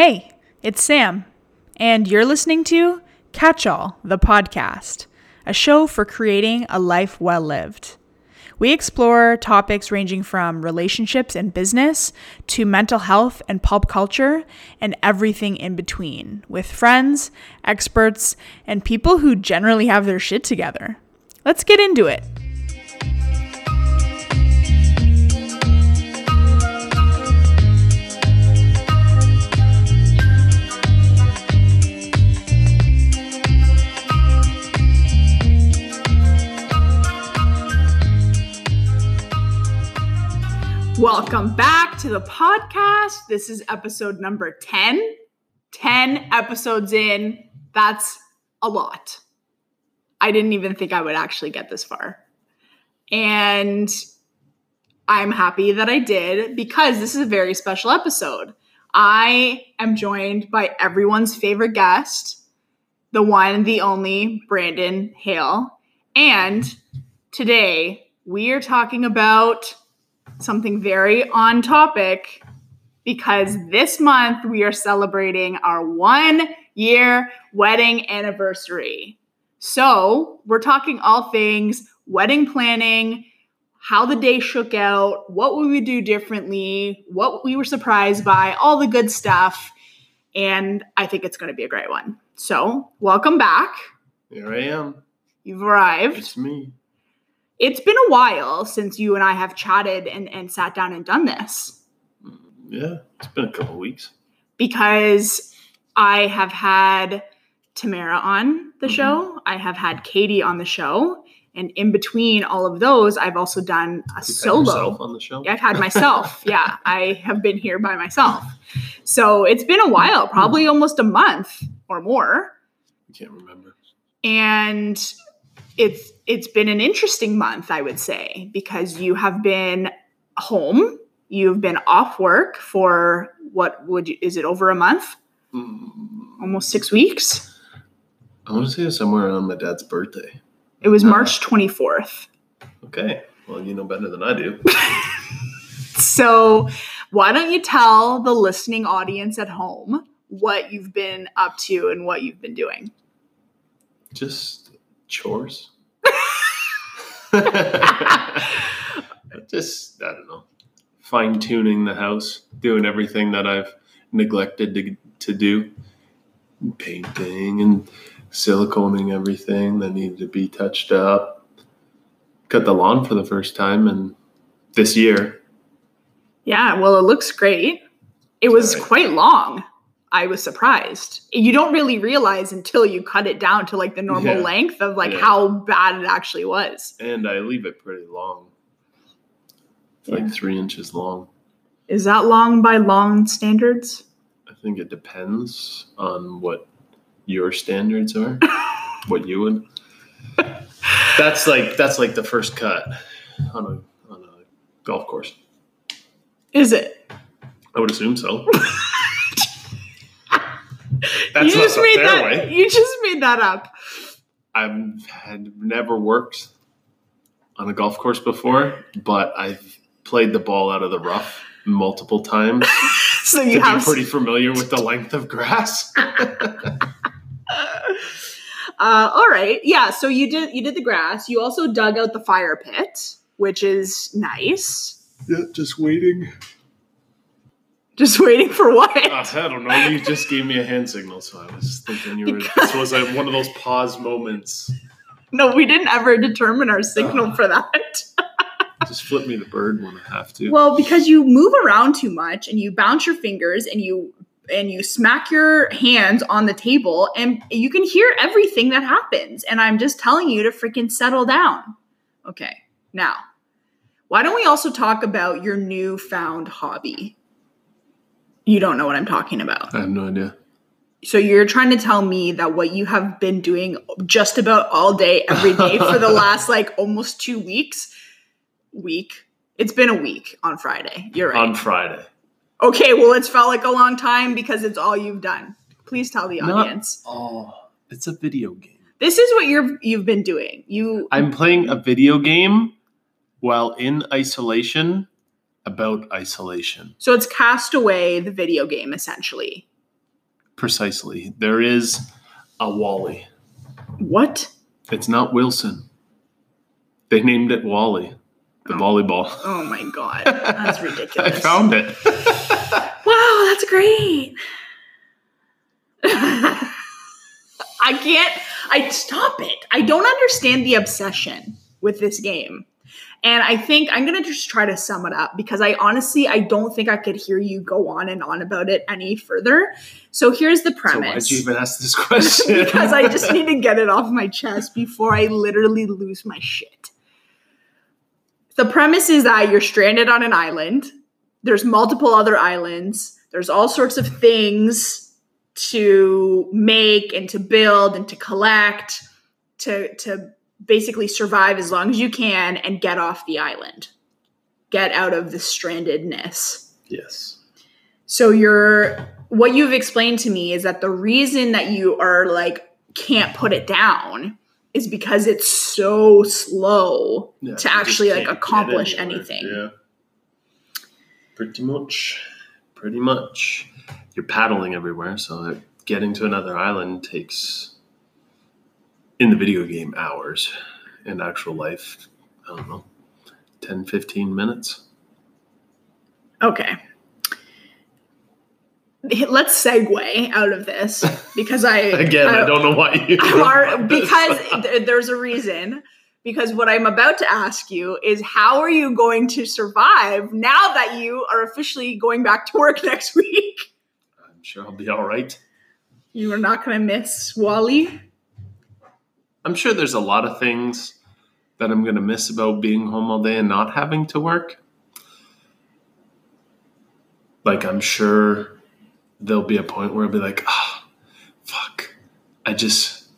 Hey, it's Sam, and you're listening to Catch All, the podcast, a show for creating a life well lived. We explore topics ranging from relationships and business to mental health and pop culture and everything in between with friends, experts, and people who generally have their shit together. Let's get into it. Welcome back to the podcast. This is episode number 10. 10 episodes in. That's a lot. I didn't even think I would actually get this far. And I'm happy that I did because this is a very special episode. I am joined by everyone's favorite guest, the one, the only Brandon Hale. And today we are talking about something very on topic because this month we are celebrating our one year wedding anniversary. So, we're talking all things wedding planning, how the day shook out, what we would do differently, what we were surprised by, all the good stuff. And I think it's going to be a great one. So, welcome back. Here I am. You've arrived. It's me. It's been a while since you and I have chatted and, and sat down and done this Yeah, it's been a couple weeks. because I have had Tamara on the Mhm. show, I have had Katie on the show, and in between all of those, I've also done a solo. on the show. I've had myself. yeah, I have been here by myself. So it's been a while, probably almost a month or more. I can't remember. and it's it's been an interesting month i would say because you have been home you've been off work for what would you, is it over a month Mm, almost six weeks I want to say it's somewhere around my dad's birthday. it was Uh. march 24th Okay. Well, you know better than I do. so why don't you tell the listening audience at home what you've been up to and what you've been doing Just chores. Just, I don't know, fine tuning the house, doing everything that I've neglected to, to do, painting and siliconing everything that needed to be touched up. Cut the lawn for the first time in this year. yeah well it looks great it was Alright. quite long I was surprised. You don't really realize until you cut it down to like the normal Yeah. length of like Yeah. how bad it actually was. And I leave it pretty long. It's Yeah. like three inches long. Is that long by long standards? I think it depends on what your standards are, what you would. That's like that's like the first cut on a on a golf course. Is it? I would assume so. you That's not just the made fairway. that. You just made that up. I've had never worked on a golf course before, but I've played the ball out of the rough multiple times So to you be have. pretty familiar with the length of grass. uh, all right. Yeah. So you did. You did the grass. You also dug out the fire pit, which is nice. yeah, just waiting. Just waiting for what? Uh, I don't know. You just gave me a hand signal, so I was thinking you were. This was like one of those pause moments. no, we didn't ever determine our signal Uh. for that. Just flip me the bird when I have to. Well, because you move around too much and you bounce your fingers and you and you smack your hands on the table and you can hear everything that happens. And I'm just telling you to freaking settle down. Okay. Now, why don't we also talk about your newfound hobby? You don't know what I'm talking about. I have no idea. So you're trying to tell me that what you have been doing just about all day, every day for the last like almost two weeks, week. It's been a week on Friday. You're right. On Friday. okay, well, it's felt like a long time because it's all you've done. Please tell the Not- audience. Oh, it's a video game. This is what you're you've been doing. You I'm playing a video game while in isolation about isolation. so it's Castaway, the video game, essentially. precisely. There is a Wally. What? It's not Wilson. They named it Wally, the Oh. volleyball. Oh my god, that's ridiculous. I found it. Wow, that's great. I can't. I stop it. I don't understand the obsession with this game. And I think I'm gonna just try to sum it up because I honestly I don't think I could hear you go on and on about it any further. So here's the So premise. why'd you even ask this question? because I just need to get it off my chest before I literally lose my shit. The premise is that you're stranded on an island. There's multiple other islands. There's all sorts of things to make and to build and to collect to to basically survive as long as you can and get off the island. Get out of the strandedness. yes. So you're what you've explained to me is that the reason that you are like can't put it down is because it's so slow Yeah, to actually like accomplish anything. Yeah. Pretty much. Pretty much. You're paddling everywhere, so that getting to another island takes in the video game hours. In actual life, I don't know, 10, 15 minutes. Okay. Let's segue out of this because I Again, I, don't know why you I'm because th- there's a reason. Because what I'm about to ask you is how are you going to survive now that you are officially going back to work next week? I'm sure I'll be all right. You are not going to miss Wally. I'm sure there's a lot of things that I'm going to miss about being home all day and not having to work. Like, I'm sure there'll be a point where I'll be like, oh, fuck. I just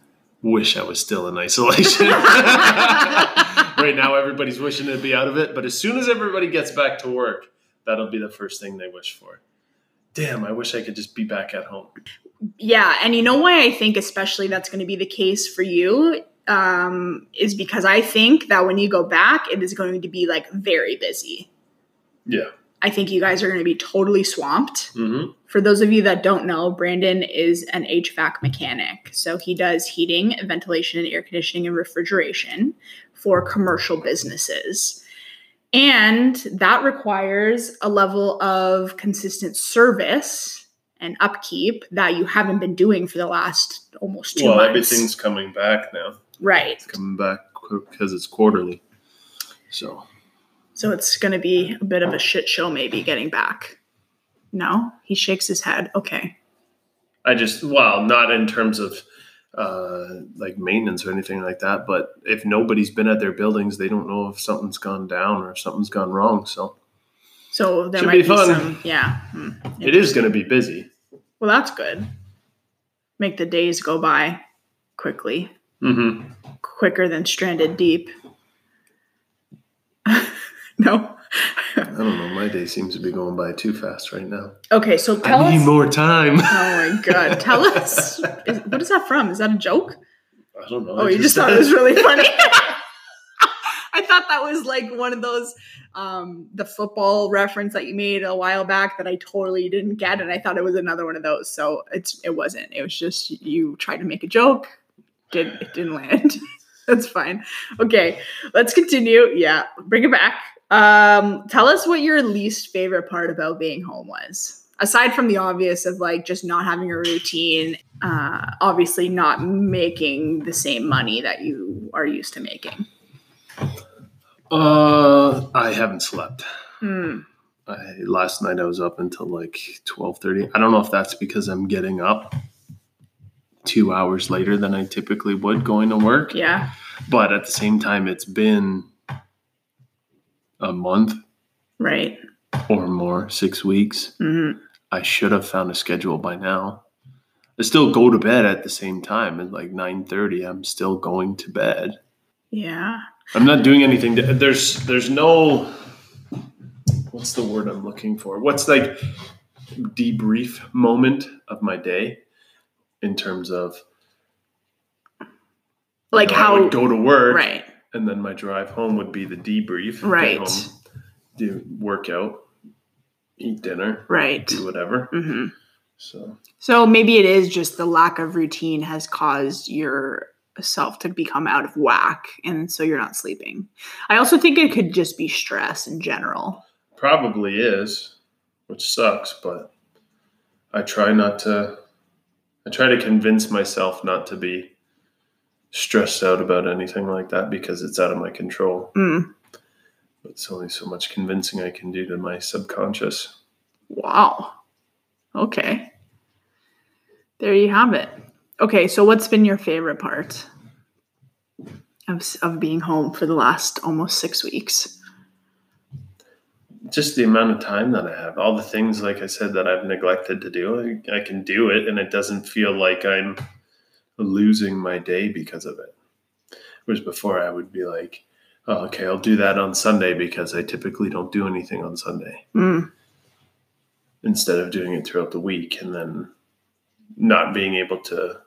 wish I was still in isolation. right now, everybody's wishing to be out of it. But as soon as everybody gets back to work, that'll be the first thing they wish for. Damn, I wish I could just be back at home. Yeah, and you know why I think especially that's going to be the case for you um, is because I think that when you go back, it is going to be like very busy. Yeah. I think you guys are going to be totally swamped. Mm-hmm. For those of you that don't know, Brandon is an HVAC mechanic. So he does heating, ventilation, and air conditioning and refrigeration for commercial businesses. And that requires a level of consistent service and upkeep that you haven't been doing for the last almost two Well, months. everything's coming back now. right. coming back because it's quarterly. So So it's going to be a bit of a shit show, maybe getting back. No, he shakes his head. Okay. I just well, not in terms of uh, like maintenance or anything like that, but if nobody's been at their buildings, they don't know if something's gone down or if something's gone wrong. So So there Should might be be, some, yeah. Hmm. it is going to be busy. Well, that's good. Make the days go by quickly, Mm-hmm. quicker than stranded deep. no. I don't know. My day seems to be going by too fast right now. Okay, so tell I need us. more time. Oh my god! Tell us. Is, what is that from? Is that a joke? I don't know. Oh, I you just thought it was really funny. I thought that was like one of those um the football reference that you made a while back that I totally didn't get and I thought it was another one of those. So it's it wasn't. It was just you tried to make a joke. Did it didn't land. That's fine. Okay, let's continue. Yeah, bring it back. Um tell us what your least favorite part about being home was. Aside from the obvious of like just not having a routine, uh obviously not making the same money that you are used to making. Uh, I haven't slept. Hmm. I, last night I was up until like twelve thirty. I don't know if that's because I'm getting up two hours later than I typically would going to work, Yeah. but at the same time, it's been a month Right. or more, six weeks. hmm I should have found a schedule by now. I still go to bed at the same time at like nine thirty. I'm still going to bed. Yeah. I'm not doing anything. There's there's no what's the word I'm looking for? What's like debrief moment of my day in terms of Like you know, I how would go to work right. and then my drive home would be the debrief. Right. home, do workout, eat dinner, Right. do whatever. hmm So So maybe it is just the lack of routine has caused yourself to become out of whack and so you're not sleeping. I also think it could just be stress in general. probably is, which sucks, but I try not to I try to convince myself not to be stressed out about anything like that because it's out of my control. Mm. But it's only so much convincing I can do to my subconscious. Wow. Okay. There you have it. Okay, so what's been your favorite part of, of being home for the last almost six weeks? Just the amount of time that I have, all the things, like I said, that I've neglected to do, I, I can do it and it doesn't feel like I'm losing my day because of it. Whereas before I would be like, oh, okay, I'll do that on Sunday because I typically don't do anything on Sunday Mm. instead of doing it throughout the week and then not being able to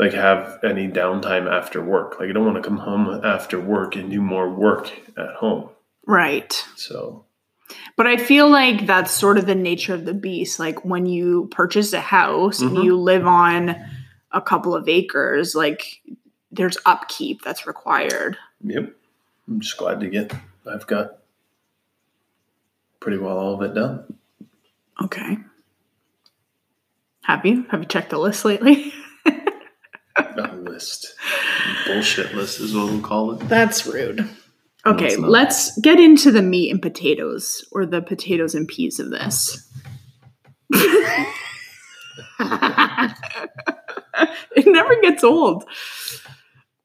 like have any downtime after work. Like I don't want to come home after work and do more work at home. Right. So But I feel like that's sort of the nature of the beast. Like when you purchase a house Mhm. and you live on a couple of acres, like there's upkeep that's required. Yep. I'm just glad to get I've got pretty well all of it done. Okay. Have you? Have you checked the list lately? A list. Bullshit list is what we'll call it. That's rude. Okay, not. let's get into the meat and potatoes, or the potatoes and peas of this. it never gets old.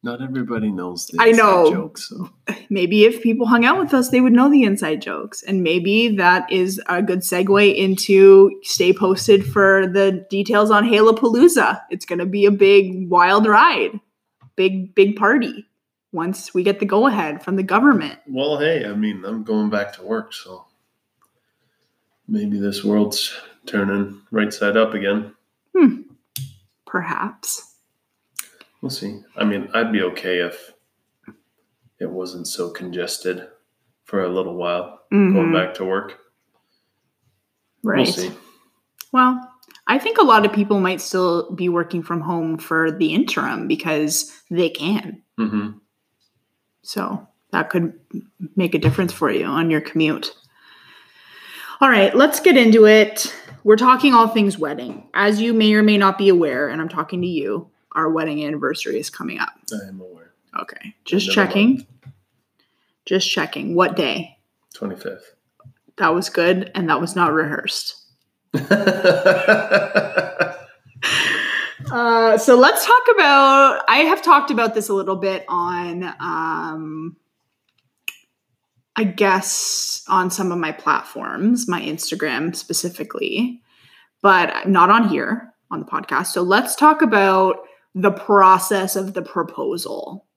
Not everybody knows the I know. jokes. So Maybe if people hung out with us, they would know the inside jokes. And maybe that is a good segue into stay posted for the details on Halapalooza. It's going to be a big, wild ride, big, big party once we get the go ahead from the government. well hey, I mean I'm going back to work, so maybe this world's turning right side up again. Hmm. Perhaps. We'll see. I mean, I'd be okay if it wasn't so congested for a little while going Mhm. back to work. Right. We'll see. Well, I think a lot of people might still be working from home for the interim because they can. hmm So that could make a difference for you on your commute. All right, let's get into it. We're talking all things wedding. As you may or may not be aware, and I'm talking to you, our wedding anniversary is coming up. I am aware. Okay, just checking. Just checking. What day? 25th. That was good, and that was not rehearsed. Uh, so let's talk about. I have talked about this a little bit on, um, I guess, on some of my platforms, my Instagram specifically, but not on here on the podcast. So let's talk about the process of the proposal.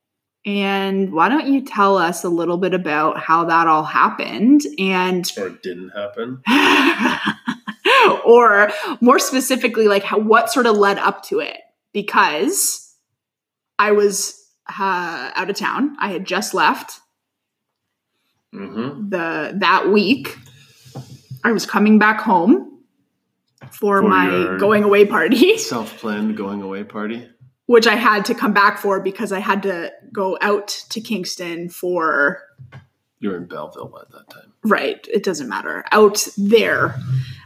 And why don't you tell us a little bit about how that all happened and or it didn't happen. or more specifically like how, what sort of led up to it because i was uh, out of town i had just left hmm the that week i was coming back home for, For my going away party Self planned going away party. Which i had to come back for because i had to go out to kingston for You're in Belleville at that time. right. It doesn't matter. Out there.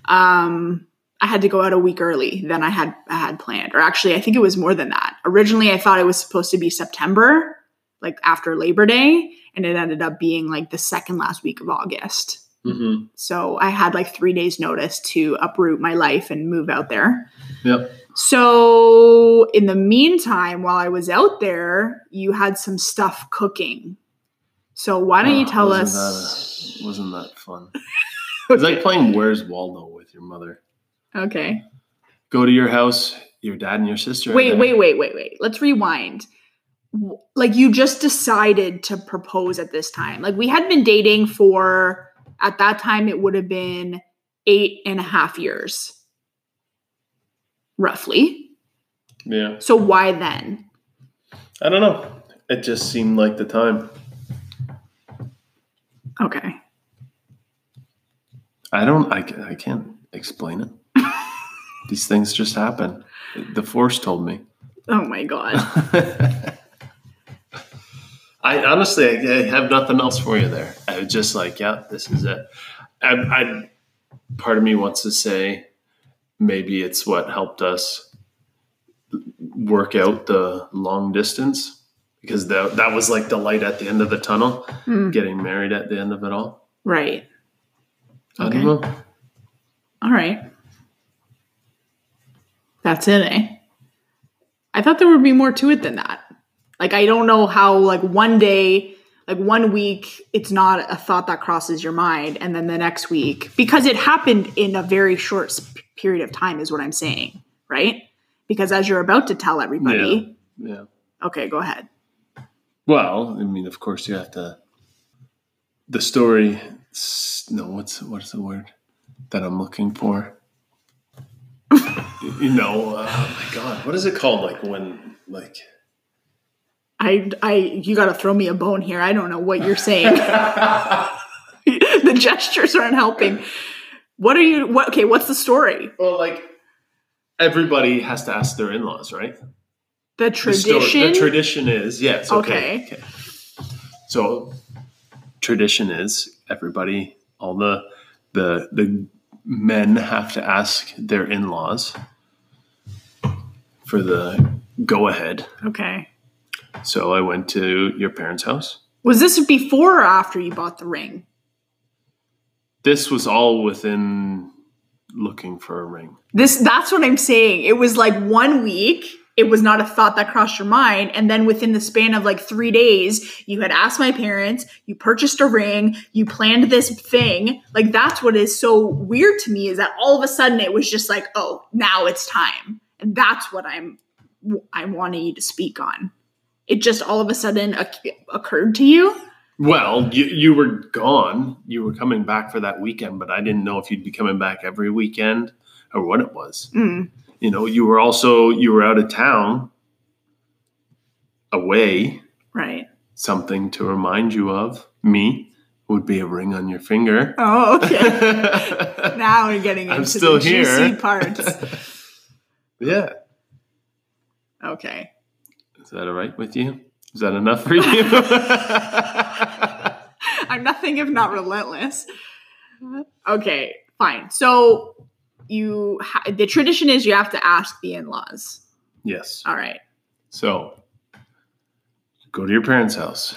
Um i had to go out a week early than i had i had planned or actually i think it was more than that. Originally i thought it was supposed to be september like after labor day and it ended up being like the second last week of august. Hmm so i had like three days notice to uproot my life and move out there. Yep. So in the meantime while i was out there you had some stuff cooking so why don't you Oh, tell wasn't us That a- wasn't that fun? It's like playing Where's Waldo with your mother. okay Go to your house, your dad and your sister. Wait, wait, wait, wait, wait. Let's rewind. Like you just decided to propose at this time. Like we had been dating for at that time it would have been eight and a half years. Roughly. Yeah. So why then? I don't know. It just seemed like the time. Okay. I don't. I, I can't. explain it. These things just happen. The force told me. Oh my god. I honestly, I, have nothing else for you there. I was just like, yeah, this is it. I, I, part of me wants to say, maybe it's what helped us work out the long distance because that that was like the light at the end of the tunnel. Hmm. Getting married at the end of it all. Right. I Okay. All right. That's it, eh? I thought there would be more to it than that. Like I don't know how like one day, like one week it's not a thought that crosses your mind and then the next week because it happened in a very short period of time is what I'm saying, right? Because as you're about to tell everybody, Yeah. okay, go ahead. Well, I mean, of course, you have to. The story. No, what's what's the word that I'm looking for? you know, uh, oh my God, what is it called? Like when, like. I I you got to throw me a bone here. I don't know what you're saying. the gestures aren't helping. What are you what okay, what's the story? Well, like everybody has to ask their in-laws, right? The The tradition? The, tradition is yes. Okay. Okay. okay. So tradition is everybody, all the the the men have to ask their in-laws for the go ahead. okay. So I went to your parents' house. Was this before or after you bought the ring? This was all within looking for a ring. This that's what I'm saying. It was like one week. It was not a thought that crossed your mind. And then within the span of like three days, you had asked my parents, you purchased a ring, you planned this thing. Like that's what is so weird to me is that all of a sudden it was just like, oh, now it's time. And that's what I'm I'm wanting you to speak on. It just all of a sudden occurred to you. Well, you, you were gone. You were coming back for that weekend, but I didn't know if you'd be coming back every weekend or what it was. Mm. You know, you were also you were out of town, away. Right. Something to remind you of me would be a ring on your finger. Oh, okay. now we're getting into I'm still the juicy parts. yeah, Okay. is that all right with you? Is that enough for you? I'm nothing if not relentless. Okay, fine. So you ha- the tradition is you have to ask the in-laws. yes. All right. So, go to your parents' house.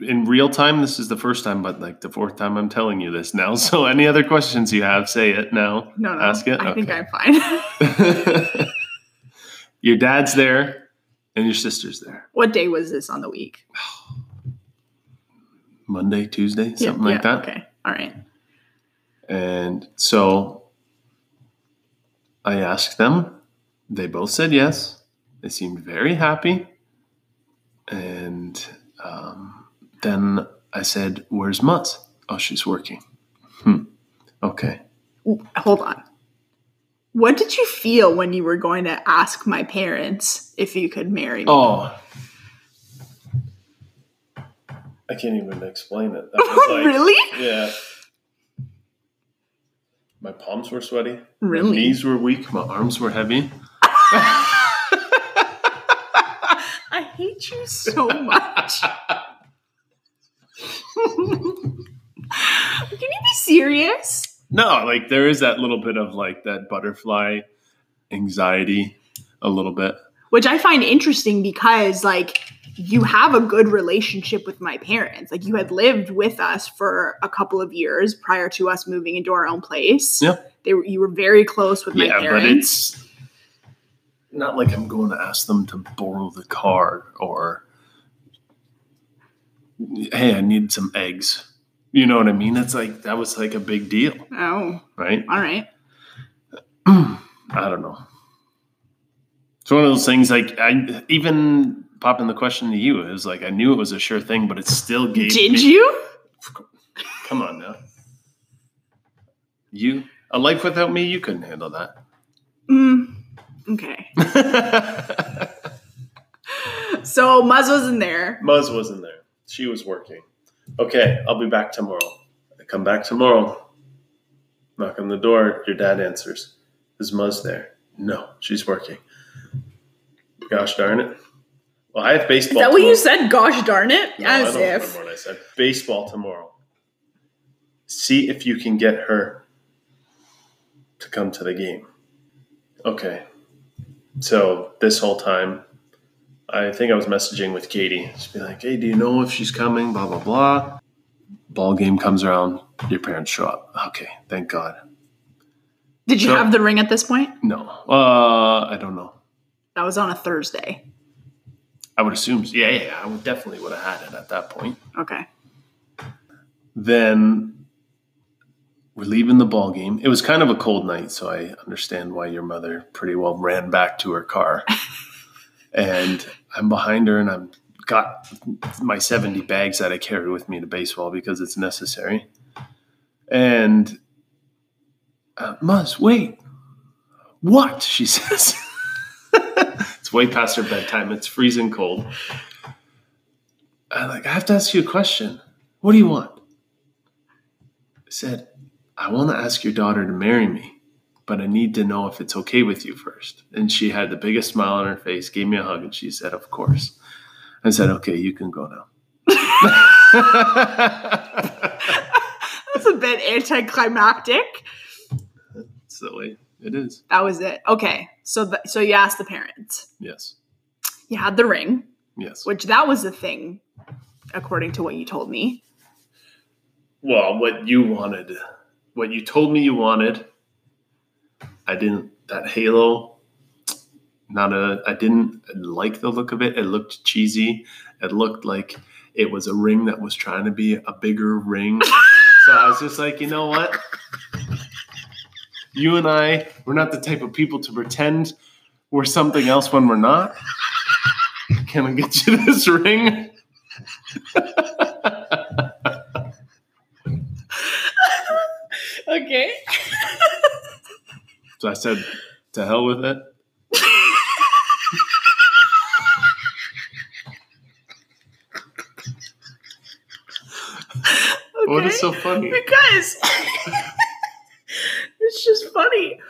In real time, this is the first time, but like the fourth time I'm telling you this now. So, any other questions you have, say it now. No, no. Ask it? I think I'm fine. your dad's there and your sister's there. what day was this on the week? Monday, Tuesday, Yeah, something like yeah, that. Okay. All right. And so I asked them. They both said yes. They seemed very happy. And um, then I said, Where's Muzz? Oh, she's working. Hmm. Okay. Hold on. What did you feel when you were going to ask my parents if you could marry me? Oh. I can't even explain it. That was like, really? Yeah. My palms were sweaty. Really? My Really? knees were weak. My arms were heavy. I hate you so much. Can you be serious? No, like there is that little bit of like that butterfly anxiety, a little bit. Which I find interesting because, like, you have a good relationship with my parents. Like, you had lived with us for a couple of years prior to us moving into our own place. Yeah. They were, you were very close with my parents. yeah, parents. but it's not like I'm going to ask them to borrow the car or, hey, I need some eggs. You know what I mean? It's like that was like a big deal, oh, right? all right. I don't know. It's one of those things. Like I even popping the question to you, it was like I knew it was a sure thing, but it still gave. Did me- you? Come on now. You a life without me, you couldn't handle that. Mm, okay. So Muzz wasn't there. Muzz wasn't there. She was working. Okay, I'll be back tomorrow. I come back tomorrow. Knock on the door. Your dad answers. Is Muzz there? No, she's working. Gosh darn it. Well, I have baseball. Is that what you said? Gosh darn it. No, I As don't if. remember what I said. Baseball tomorrow. See if you can get her to come to the game. Okay. So this whole time, I think I was messaging with Katie. She'd be like, "Hey, do you know if she's coming?" Blah blah blah. Ball game comes around. Your parents show up. Okay, thank God. Did you So- have the ring at this point? No, uh, I don't know. That was on a Thursday. I would assume. Yeah, yeah, yeah, I would definitely would have had it at that point. Okay. then we're leaving the ball game. It was kind of a cold night, so I understand why your mother pretty well ran back to her car. and I'm behind her, and I'm got my 70 bags that I carry with me to baseball because it's necessary. And uh, wait, what? She says. it's way past her bedtime. It's freezing cold. I'm like, I have to ask you a question. What do you want? I said, I want to ask your daughter to marry me, but I need to know if it's okay with you first. And she had the biggest smile on her face, gave me a hug, and she said, Of course. I said, Okay, you can go now. That's a bit anticlimactic. The way it is. That was it. Okay. So th- so you asked the parents. Yes. You had the ring, Yes. which that was the thing, according to what you told me. Well, what you wanted, what you told me you wanted, I didn't. That halo, not a. I didn't like the look of it. It looked cheesy. It looked like it was a ring that was trying to be a bigger ring. so I was just like, you know what? You and I, we're not the type of people to pretend we're something else when we're not. Can I get you this ring? Okay. So I said, to hell with it. What is so funny? Because it's just funny.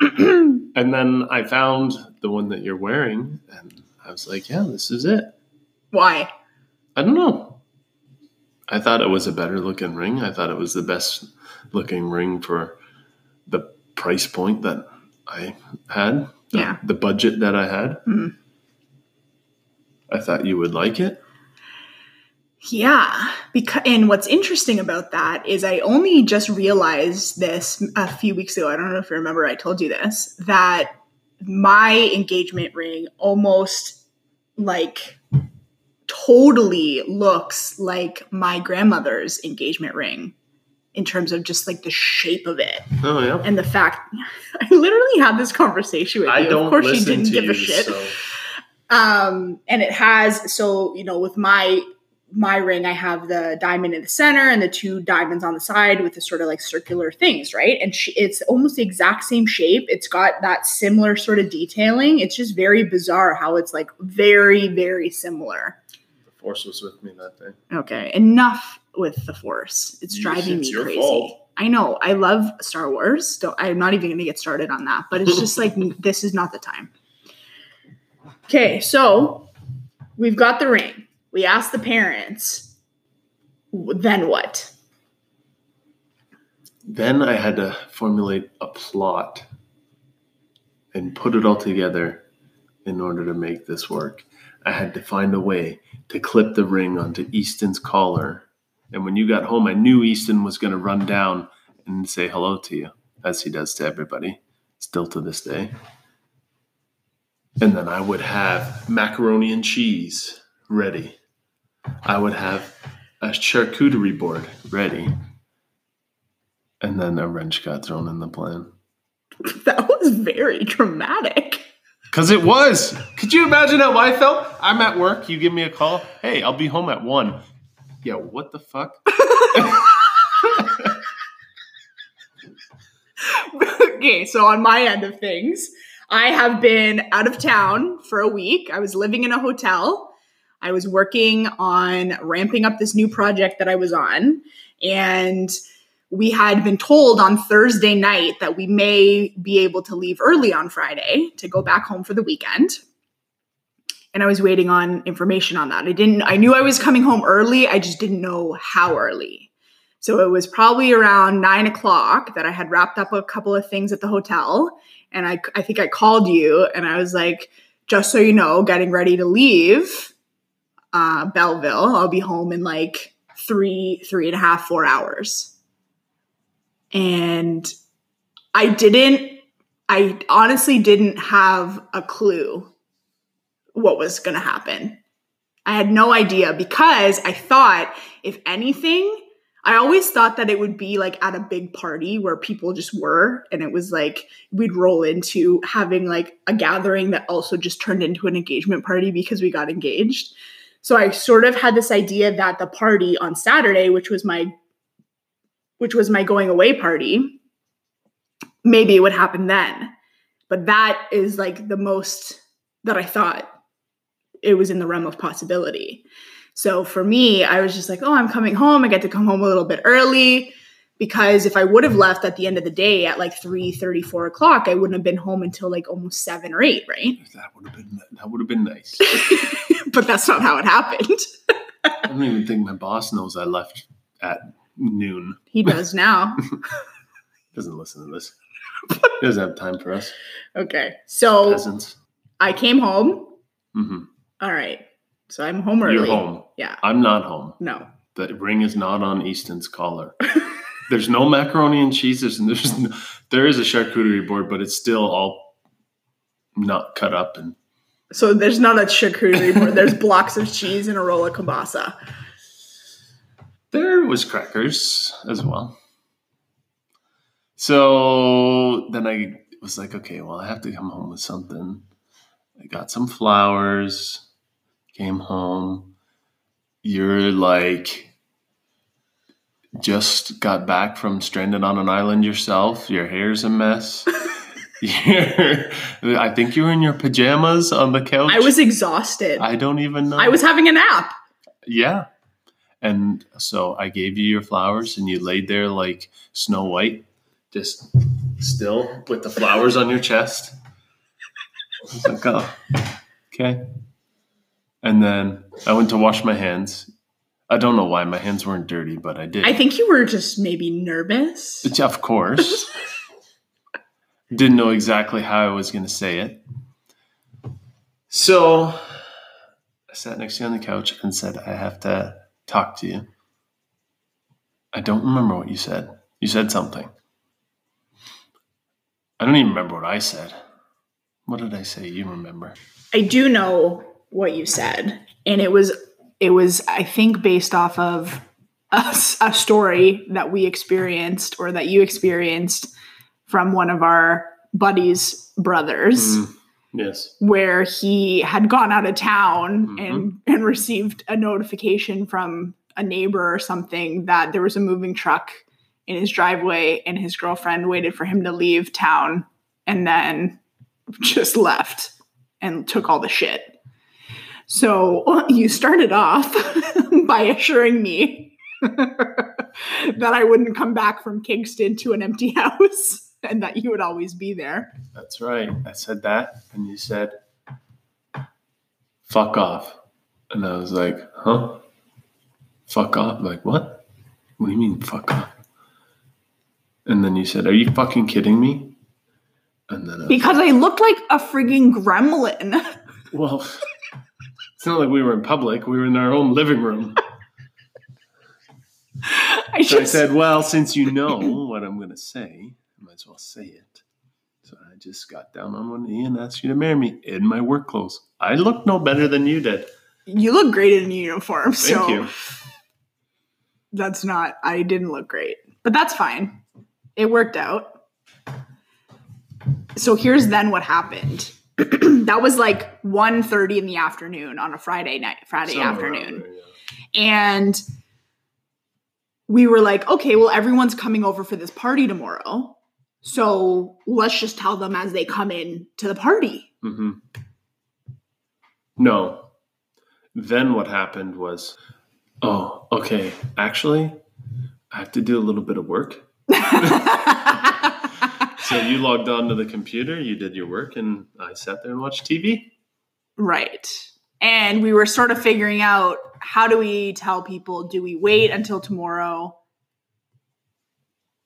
And then I found the one that you're wearing, and I was like, yeah, this is it. Why? I don't know. I thought it was a better looking ring. I thought it was the best looking ring for price point that I had, the, Yeah. the budget that I had. Mhm. I thought you would like it. Yeah, because and what's interesting about that is I only just realized this a few weeks ago. I don't know if you remember I told you this that my engagement ring almost like totally looks like my grandmother's engagement ring in terms of just like the shape of it Oh, yeah. and the fact I literally had this conversation with you. I don't of course, you didn't give you, a shit. so. Um and it has so you know with my my ring i have the diamond in the center and the two diamonds on the side with the sort of like circular things right? And it's almost the exact same shape. It's got that similar sort of detailing. It's just very bizarre how it's like very very similar force was with me that day. okay enough with the force it's driving it's me your crazy fault. i know i love star wars don't, i'm not even going to get started on that but it's just like this is not the time okay so we've got the ring we asked the parents then what Then I had to formulate a plot and put it all together in order to make this work. I had to find a way to clip the ring onto Easton's collar. And when you got home, I knew Easton was going to run down and say hello to you, as he does to everybody, still to this day. And then I would have macaroni and cheese ready. I would have a charcuterie board ready. And then a wrench got thrown in the plan. that was very dramatic Because it was. Could you imagine how I felt? I'm at work. You give me a call. Hey, I'll be home at one. Yeah, what the fuck? okay, so on my end of things, I have been out of town for a week. I was living in a hotel. I was working on ramping up this new project that I was on. And we had been told on Thursday night that we may be able to leave early on Friday to go back home for the weekend. And I was waiting on information on that. I didn't, I knew I was coming home early. I just didn't know how early. So it was probably around nine o'clock that I had wrapped up a couple of things at the hotel. And I, I think I called you and I was like, just so you know, getting ready to leave uh, Belleville. I'll be home in like three, three and a half, four hours and I didn't I honestly didn't have a clue what was going to happen. I had no idea because I thought if anything I always thought that it would be like at a big party where people just were, and it was like we'd roll into having like a gathering that also just turned into an engagement party because we got engaged. So I sort of had this idea that the party on Saturday, which was my which was my going away party, maybe it would happen then. But that is like the most that I thought it was in the realm of possibility. So for me, I was just like, oh, I'm coming home. I get to come home a little bit early because if I would have left at the end of the day at like 3 34 o'clock, I wouldn't have been home until like almost seven or eight, right? That would have been that would have been nice. but that's not how it happened. I don't even think my boss knows I left at noon. He does now. doesn't listen to this. He doesn't have time for us. Okay. So Peasants. I came home. hmm All right. So I'm home early. You're home. Yeah. I'm not home. No. The ring is not on Easton's collar. there's no macaroni and cheese. There's, there's no, there is a charcuterie board, but it's still all not cut up and So there's not a charcuterie board. There's blocks of cheese and a roll of kielbasa. There was crackers as well. So then I was like, okay, well, I have to come home with something. I got some flowers, came home. You're like, just got back from stranded on an island yourself. Your hair's a mess. You're, I think you were in your pajamas on the couch. I was exhausted. I, I don't even know. I was having a nap. Yeah. And so I gave you your flowers and you laid there like Snow White, just still with the flowers on your chest. Like, oh, okay. And then I went to wash my hands. I don't know why my hands weren't dirty, but I did. I think you were just maybe nervous. of course. Didn't know exactly how I was going to say it. So I sat next to you on the couch and said, I have to talk to you. I don't remember what you said. You said something. I don't even remember what I said. What did I say? You remember? I do know what you said, and it was it was I think based off of a story that we experienced or that you experienced from one of our buddies' brothers. Mm, yes. where he had gone out of town Mhm. and and received a notification from a neighbor or something that there was a moving truck in his driveway and his girlfriend waited for him to leave town and then just left and took all the shit. So you started off by assuring me that I wouldn't come back from Kingston to an empty house and that you would always be there. That's right. I said that, and you said, fuck off. And I was like, huh? Fuck off? Like, what? What do you mean, fuck off? And then you said, are you fucking kidding me? And then I Because I looked like a frigging gremlin. Well, it's not like we were in public. We were in our own living room. I So I said, well, since you know what I'm going to say, might as well say it. So I just got down on one knee and asked you to marry me in my work clothes. I look no better than you did. you look great in a uniform, Thank so you. that's not I didn't look great. But that's fine. It worked out. So here's then what happened. that was like 1.30 in the afternoon on a Friday night, Friday Somewhere afternoon. there, yeah. And we were like, okay, well, everyone's coming over for this party tomorrow. So let's just tell them as they come in to the party. hmm No. Then what happened was, oh, okay. Actually, I have to do a little bit of work. So you logged on to the computer, you did your work, and I sat there and watched TV. right. And we were sort of figuring out how do we tell people? Do we wait until tomorrow?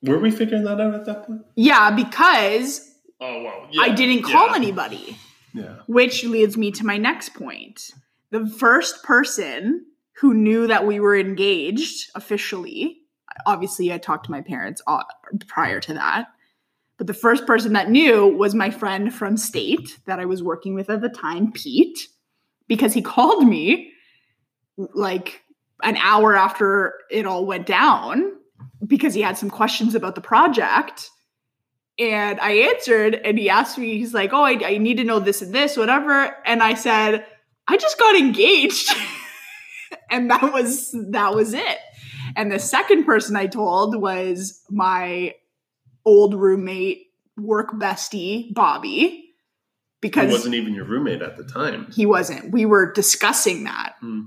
Were we figuring that out at that point? Yeah, because Oh wow! I didn't call yeah. anybody. Yeah. Which leads me to my next point. The first person who knew that we were engaged officially, obviously, I talked to my parents uh, prior to that, but the first person that knew was my friend from state that I was working with at the time, Pete, because he called me like an hour after it all went down because he had some questions about the project and I answered, and he asked me, he's like, Oh, I, I need to know this and this, whatever. And I said, I just got engaged. and that was that was it. And the second person I told was my old roommate, work bestie, Bobby. Because he wasn't even your roommate at the time. he wasn't. We were discussing that. Hmm.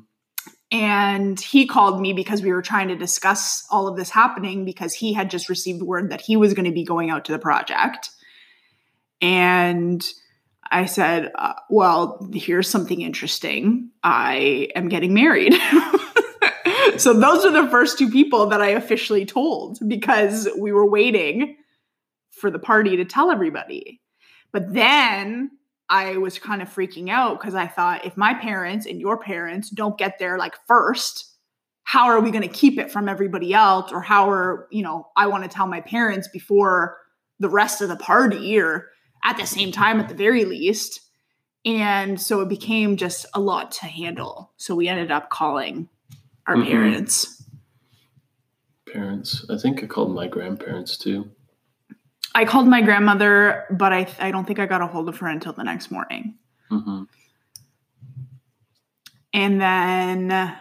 And he called me because we were trying to discuss all of this happening because he had just received word that he was going to be going out to the project. And I said, uh, Well, here's something interesting. I am getting married. so those are the first two people that I officially told because we were waiting for the party to tell everybody. But then I was kind of freaking out because I thought if my parents and your parents don't get there like first, how are we going to keep it from everybody else? Or how are, you know, I want to tell my parents before the rest of the party or at the same time at the very least. And so it became just a lot to handle. So we ended up calling our Mhm. parents. Parents. I think I called my grandparents too. I called my grandmother, but I, I don't think I got a hold of her until the next morning. hmm And then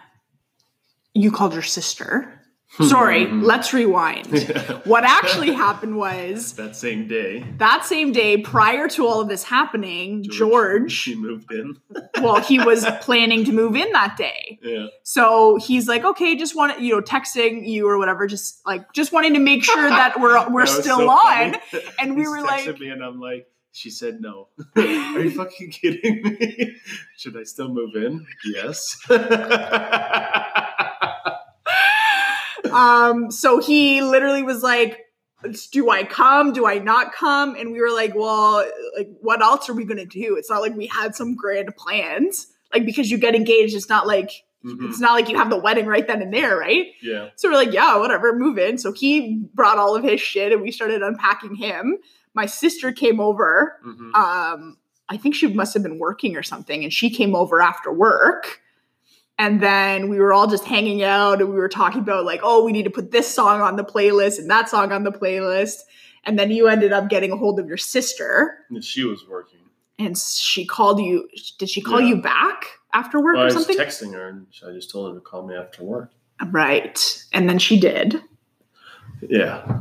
you called your sister. Sorry, Mhm. let's rewind. What actually happened was that same day, that same day prior to all of this happening, George, she moved in. well, he was planning to move in that day. Yeah. So he's like, okay, just want you know, texting you or whatever, just like just wanting to make sure that we're we're That still so on. funny. And we He were like- me and I'm like, she said no. Are you fucking kidding me? Should I still move in? Yes. Um so he literally was like do i come? Do i not come? And we were like well like what else are we gonna do? It's not like we had some grand plans. Like because you get engaged it's not like Mhm. it's not like you have the wedding right then and there right? Yeah. so we're like yeah whatever move in. So he brought all of his shit and we started unpacking him. My sister came over. Mhm. um i think she must have been working or something and she came over after work and then we were all just hanging out and we were talking about like oh we need to put this song on the playlist and that song on the playlist and then you ended up getting a hold of your sister And she was working. and she called you did she call Yeah. you back after work Well, I or was something texting her and I just told her to call me after work. right and then she did Yeah.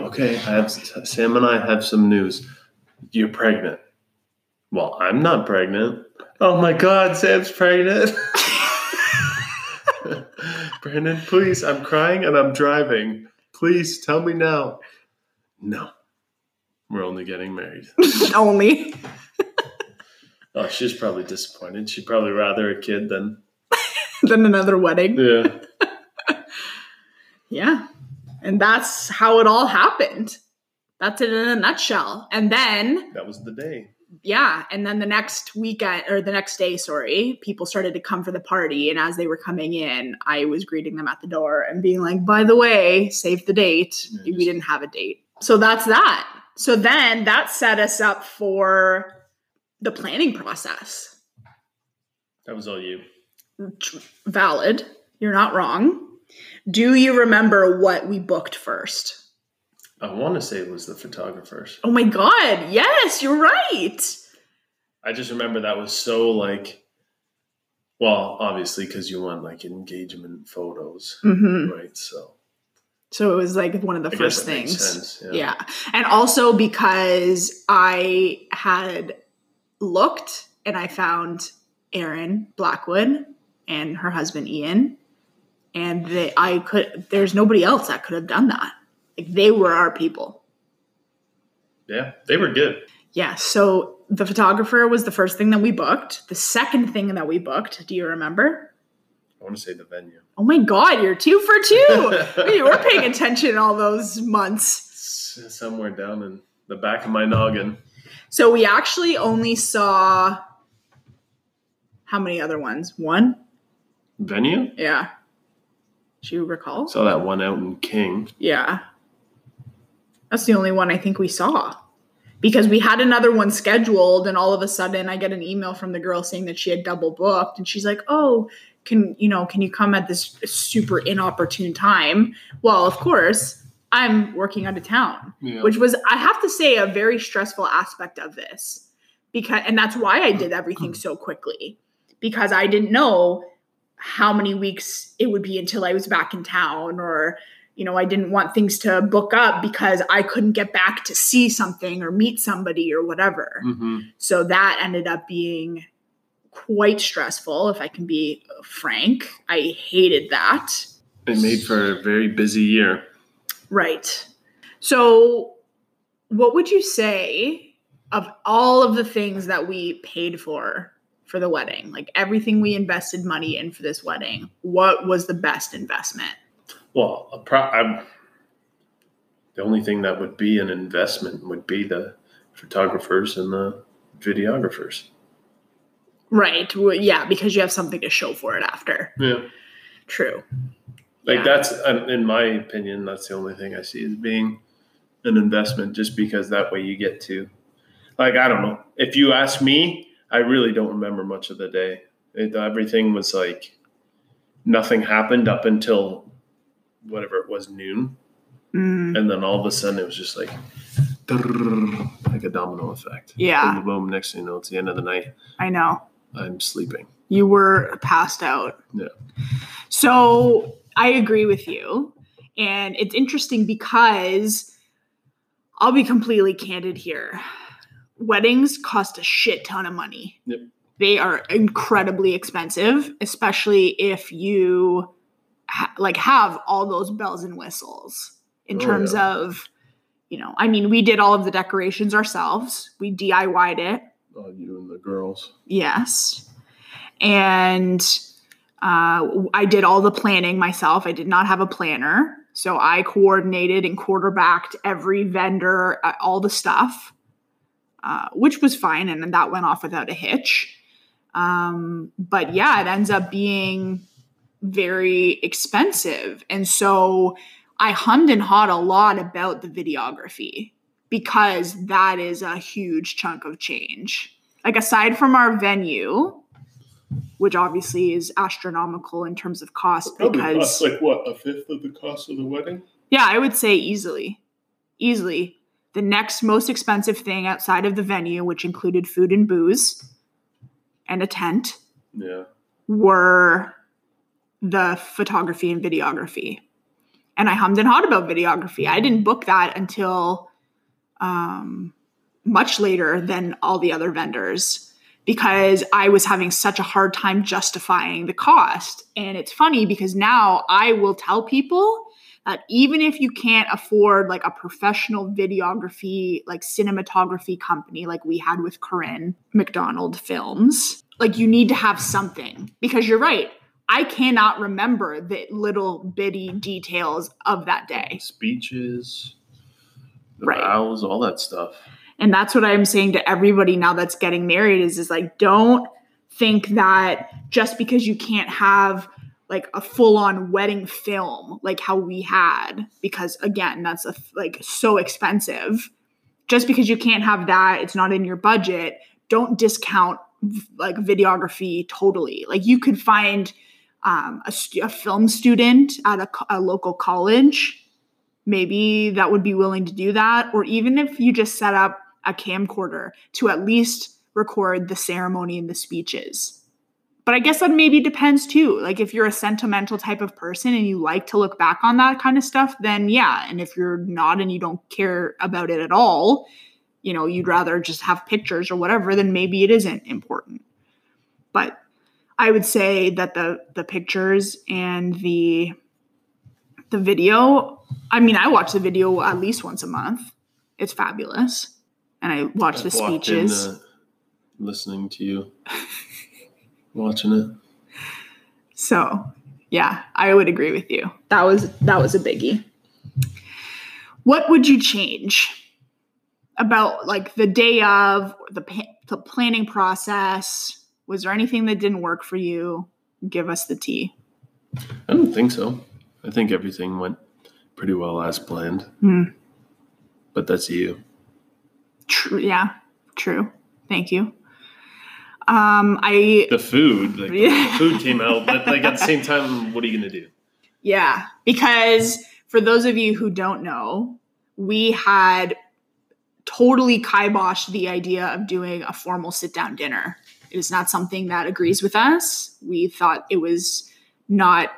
Okay, I have Sam and I have some news. You're pregnant. Well, I'm not pregnant. Oh my God, Sam's pregnant. Brandon, please, I'm crying and I'm driving. Please tell me now. No, we're only getting married. only Oh, she's probably disappointed. She'd probably rather a kid than than another wedding yeah. Yeah. And that's how it all happened. That's it in a nutshell. And then, That was the day. Yeah, and then the next weekend or the next day, sorry, people started to come for the party. And as they were coming in, I was greeting them at the door and being like, by the way, save the date. Yeah, We didn't have a date. So that's that. So then that set us up for the planning process. That was all you. Valid. You're not wrong. Do you remember what we booked first? I want to say it was the photographers. Oh my god, yes, you're right. I just remember that was so like, well, obviously because you want like engagement photos, hmm right? So So it was like one of the I first things. sense, Yeah. And also because I had looked and I found Erin Blackwood and her husband Ian and they, I could. There's nobody else that could have done that. Like they were our people. Yeah, they were good. Yeah. So the photographer was the first thing that we booked. The second thing that we booked, do you remember? I want to say the venue. Oh my God, you're two for two. you were paying attention all those months. Somewhere down in the back of my noggin. So we actually only saw how many other ones? One? Venue? Yeah. Do you recall? Saw that one out in King. Yeah. That's the only one I think we saw. Because we had another one scheduled, and all of a sudden I get an email from the girl saying that she had double booked, and she's like, Oh, can you know, can you come at this super inopportune time? Well, of course, I'm working out of town. Yeah. Which was, I have to say, a very stressful aspect of this. Because and that's why I did everything so quickly. Because I didn't know how many weeks it would be until I was back in town or you know, I didn't want things to book up because I couldn't get back to see something or meet somebody or whatever. hmm So that ended up being quite stressful, if I can be frank. I hated that. It made for a very busy year. Right. So, what would you say of all of the things that we paid for for the wedding? Like everything we invested money in for this wedding, what was the best investment? Well, a pro- I'm, the only thing that would be an investment would be the photographers and the videographers. Right. Well, yeah, because you have something to show for it after. Yeah. True. Like Yeah. that's, in my opinion, that's the only thing I see as being an investment, just because that way you get to, like, I don't know. If you ask me, I really don't remember much of the day. It, everything was like nothing happened up until whatever it was noon, Mm, and then all of a sudden it was just like, like a domino effect. Yeah. Boom, boom. Next thing you know, it's the end of the night. I know. I'm sleeping. You were passed out. Yeah. So I agree with you. And it's interesting because I'll be completely candid here. Weddings cost a shit ton of money. Yep. They are incredibly expensive, especially if you ha- like have all those bells and whistles in Oh, terms yeah. of you know, I mean, we did all of the decorations ourselves. We DIY'd it. Oh, you and the girls. Yes. And uh, I did all the planning myself. I did not have a planner. So I coordinated and quarterbacked every vendor, uh, all the stuff, uh, which was fine. And then that went off without a hitch. Um, but yeah, it ends up being very expensive. And so I hummed and hawed a lot about the videography because that is a huge chunk of change like aside from our venue which obviously is astronomical in terms of cost because like what a fifth of the cost of the wedding. yeah i would say easily easily the next most expensive thing outside of the venue which included food and booze and a tent Yeah. were the photography and videography and i hummed and hawed about videography i didn't book that until um, much later than all the other vendors because I was having such a hard time justifying the cost. And it's funny because now I will tell people that even if you can't afford like a professional videography, like cinematography company like we had with Corinne McDonald Films, like you need to have something because you're right. I cannot remember the little bitty details of that day. Speeches, the Right. vows, all that stuff. and that's what i'm saying to everybody now that's getting married is is like don't think that just because you can't have like a full-on wedding film like how we had because again that's a, like so expensive just because you can't have that it's not in your budget don't discount like videography totally like you could find um, a, a film student at a, a local college. Maybe that would be willing to do that or even if you just set up a camcorder to at least record the ceremony and the speeches. But i guess that maybe depends too. Like if you're a sentimental type of person and you like to look back on that kind of stuff then yeah. And if you're not and you don't care about it at all you know you'd rather just have pictures or whatever then maybe it isn't important. But I would say that the the pictures and the the video. I mean, I watch the video at least once a month. It's fabulous, and I watch the I've in, speeches. uh, listening to you, watching it. So, yeah, I would agree with you. That was that was a biggie. What would you change about like the day of the pa- the planning process? Was there anything that didn't work for you? Give us the tea. I don't think so. I think everything went pretty well as planned. Hmm. But that's you. True. Yeah. True. Thank you. Um, I The food, like Yeah. the food came out, but like at the same time, what are you gonna do? Yeah, because for those of you who don't know, we had totally kiboshed the idea of doing a formal sit down dinner. It is not something that agrees with us. We thought it was not,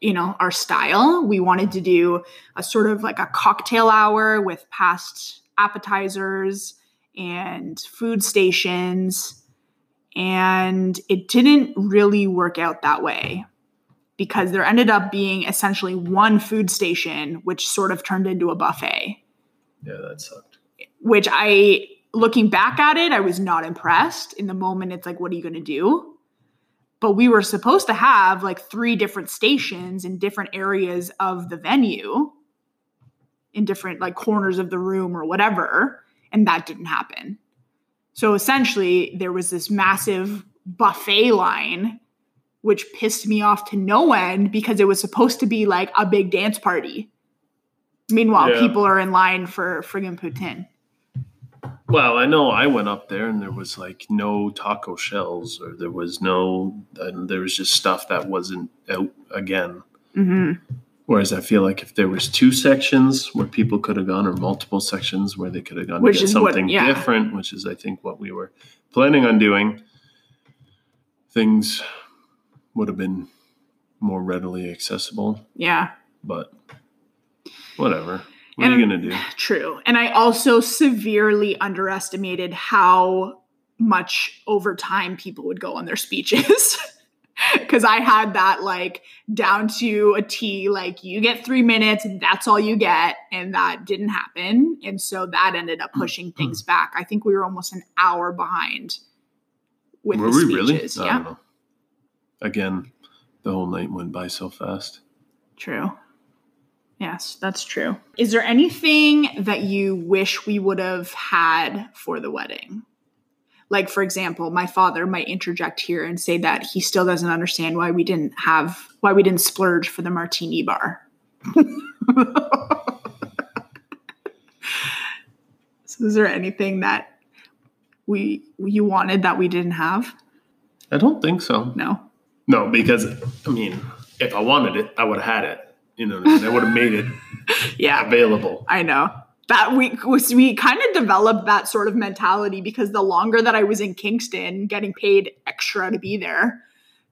you know, our style. We wanted to do a sort of like a cocktail hour with passed appetizers and food stations. And it didn't really work out that way because there ended up being essentially one food station, which sort of turned into a buffet. Yeah, that sucked. Which I, looking back at it, I was not impressed. In the moment, it's like, what are you going to do? But we were supposed to have like three different stations in different areas of the venue, in different like corners of the room or whatever. And that didn't happen. So essentially, there was this massive buffet line which pissed me off to no end because it was supposed to be like a big dance party. Meanwhile, Yeah. people are in line for friggin' poutine. Well, I know I went up there and there was like no taco shells, or there was no, and there was just stuff that wasn't out again. hmm Whereas I feel like if there was two sections where people could have gone, or multiple sections where they could have gone Which to get is what- something yeah. different, which is I think what we were planning on doing, things would have been more readily accessible. Yeah, But whatever. What are you gonna do? true. And I also severely underestimated how much over time people would go on their speeches. Because I had that like down to a T, like you get three minutes and that's all you get. And that didn't happen. And so that ended up hmm. pushing hmm. things back. I think we were almost an hour behind with Were the we really? speeches. I Yeah. Again, the whole night went by so fast. True. Yes, that's true. Is there anything that you wish we would have had for the wedding? Like, for example, my father might interject here and say that he still doesn't understand why we didn't have, why we didn't splurge for the martini bar. so, is there anything that we you wanted that we didn't have? I don't think so. No. No, because I mean, if I wanted it, I would have had it. You know what I mean? I would have made it Yeah. available. I know that we was we kind of developed that sort of mentality because the longer that I was in Kingston getting paid extra to be there,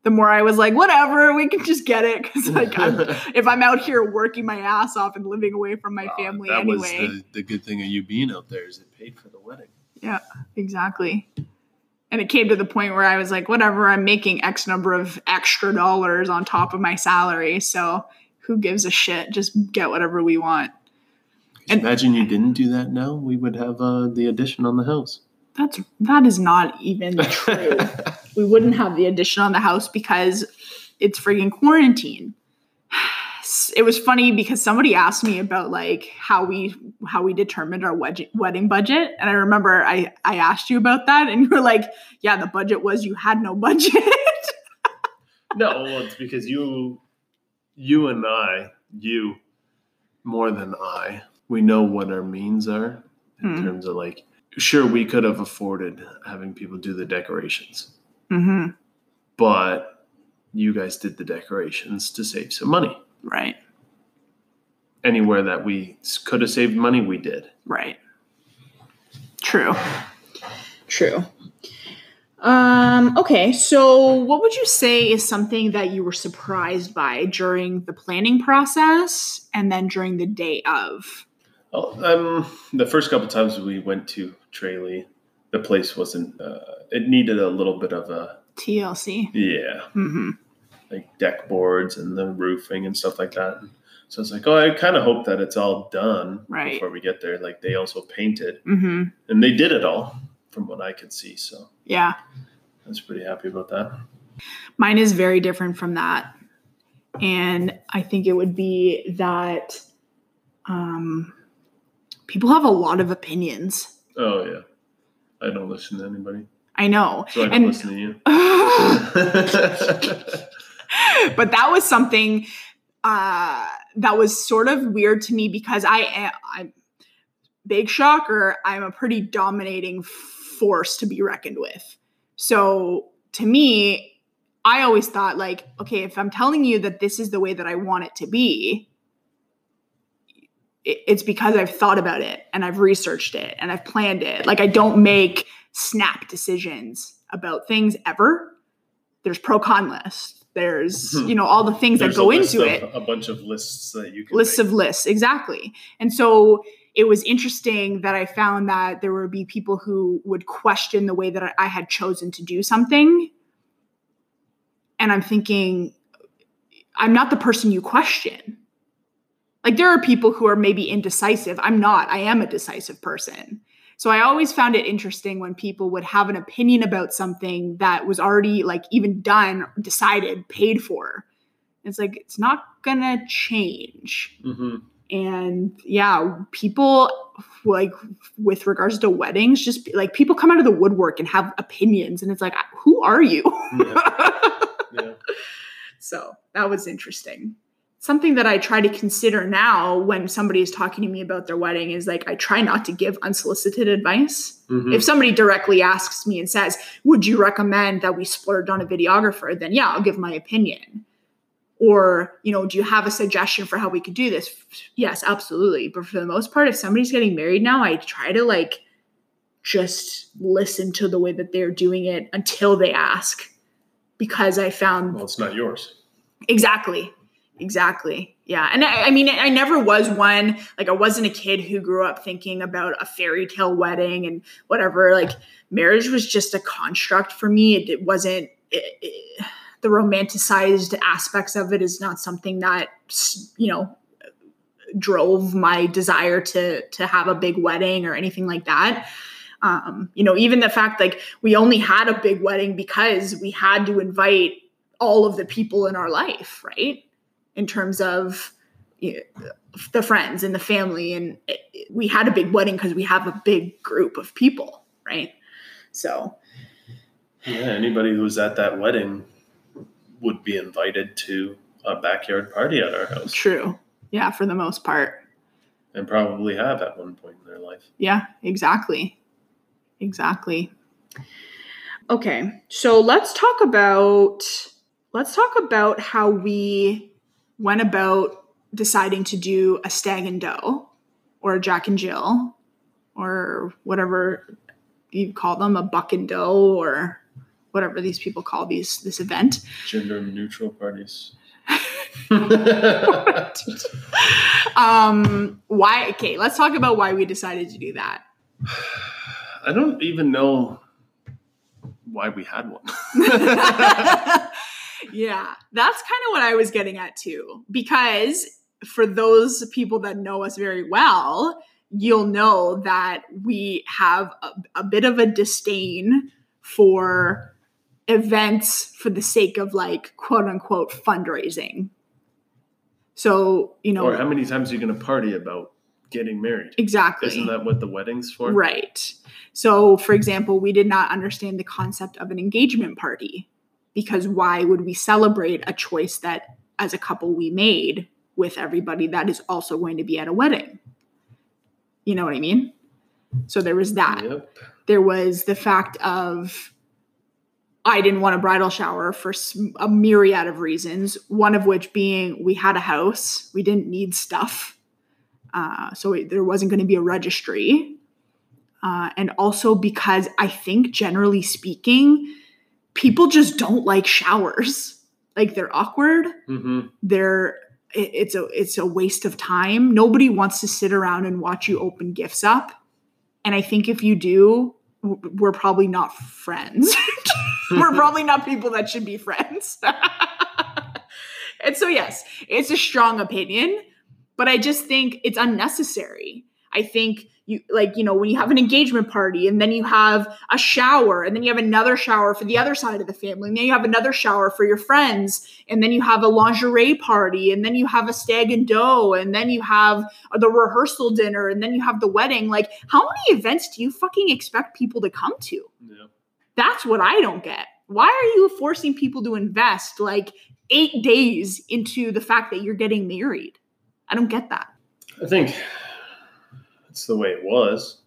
the more I was like, whatever, we can just get it because like I'm, if I'm out here working my ass off and living away from my family that anyway, was the, the good thing of you being out there is it paid for the wedding. yeah, exactly. And it came to the point where I was like, whatever, I'm making X number of extra dollars on top of my salary, so who gives a shit? Just get whatever we want. And- Imagine you didn't do that now, we would have uh, the addition on the house. That's that is not even true. we wouldn't have the addition on the house because it's friggin' quarantine. It was funny because somebody asked me about like how we how we determined our wed- wedding budget, and I remember I I asked you about that, and you were like, "Yeah, the budget was you had no budget." no, well, it's because you, you and I, you more than I, we know what our means are in Hmm. terms of like. Sure, we could have afforded having people do the decorations, mm-hmm. but you guys did the decorations to save some money. Right, Anywhere that we could have saved money, we did. right. True. True. Um, okay, so what would you say is something that you were surprised by during the planning process and then during the day of? Well, um, the first couple times we went to Tralee, the place wasn't. Uh, it needed a little bit of a TLC. Yeah, Mm-hmm. like deck boards and the roofing and stuff like that. So it's like, oh, I kind of hope that it's all done Right. before we get there. Like they also painted, hmm and they did it all from what I could see. So Yeah. I was pretty happy about that. Mine is very different from that. And I think it would be that um, people have a lot of opinions. Oh yeah, I don't listen to anybody, I know. so I don't And- listen to you. but that was something uh, that was sort of weird to me because I am, I'm big shocker. I'm a pretty dominating force to be reckoned with. So to me, I always thought like, okay, if I'm telling you that this is the way that I want it to be, it's because I've thought about it and I've researched it and I've planned it. Like I don't make snap decisions about things ever. There's pro con list. There's Mhm. you know all the things There's that go into it. A bunch of lists that you can Lists make. of lists, exactly. And so it was interesting that I found that there would be people who would question the way that I- had chosen to do something. And I'm thinking, I'm not the person you question. Like there are people who are maybe indecisive. I'm not. I am a decisive person. So I always found it interesting when people would have an opinion about something that was already like even done, decided, paid for. It's like it's not gonna change. Mhm. And yeah, people like with regards to weddings, just like people come out of the woodwork and have opinions, and it's like, who are you? Yeah. So that was interesting. Something that I try to consider now when somebody is talking to me about their wedding is like, I try not to give unsolicited advice. Mhm. If somebody directly asks me and says, Would you recommend that we splurge on a videographer? Then yeah, I'll give my opinion. Or, you know, do you have a suggestion for how we could do this? Yes, absolutely. But for the most part, if somebody's getting married now, I try to like just listen to the way that they're doing it until they ask because I found well, it's not yours. Exactly. Exactly. Yeah. And I, I mean, I never was one, like, I wasn't a kid who grew up thinking about a fairy tale wedding and whatever. Like, marriage was just a construct for me. It, it wasn't, it, it- the romanticized aspects of it is not something that, you know, drove my desire to to have a big wedding or anything like that um you know even the fact like we only had a big wedding because we had to invite all of the people in our life, right? In terms of you know, the friends and the family. And it, it- we had a big wedding because we have a big group of people, right? So, Yeah, anybody who was at that wedding would be invited to a backyard party at our house true. Yeah, for the most part. and probably have at one point in their life. Yeah, exactly. Exactly. Okay, so let's talk about let's talk about how we went about deciding to do a stag and doe or a jack and jill or whatever you call them, a buck and doe or whatever these people call these this event. Gender neutral parties. Um why okay, let's talk about why we decided to do that. I don't even know why we had one. yeah, that's kind of what I was getting at too. Because for those people that know us very well, you'll know that we have a, a bit of a disdain for events for the sake of like quote unquote fundraising. So, you know, or how many times are you going to party about getting married? exactly. Isn't that what the wedding's for? Right. So, for example, we did not understand the concept of an engagement party because why would we celebrate a choice that as a couple we made with everybody that is also going to be at a wedding? You know what I mean? So, there was that. Yep. There was the fact of I didn't want a bridal shower for a myriad of reasons, one of which being we had a house, we didn't need stuff. Uh, so it, there wasn't going to be a registry. Uh, and also because I think, generally speaking, people just don't like showers. Like they're awkward. hmm They're it- it's a it's a waste of time. Nobody wants to sit around and watch you open gifts up. And I think if you do, we're probably not friends. We're probably not people that should be friends. and so, yes, it's a strong opinion, but I just think it's unnecessary. I think you like you know when you have an engagement party and then you have a shower and then you have another shower for the other side of the family and then you have another shower for your friends and then you have a lingerie party and then you have a stag and doe, and then you have the rehearsal dinner and then you have the wedding like how many events do you fucking expect people to come to Yeah. That's what i don't get why are you forcing people to invest like 8 days into the fact that you're getting married i don't get that I think it's the way it was.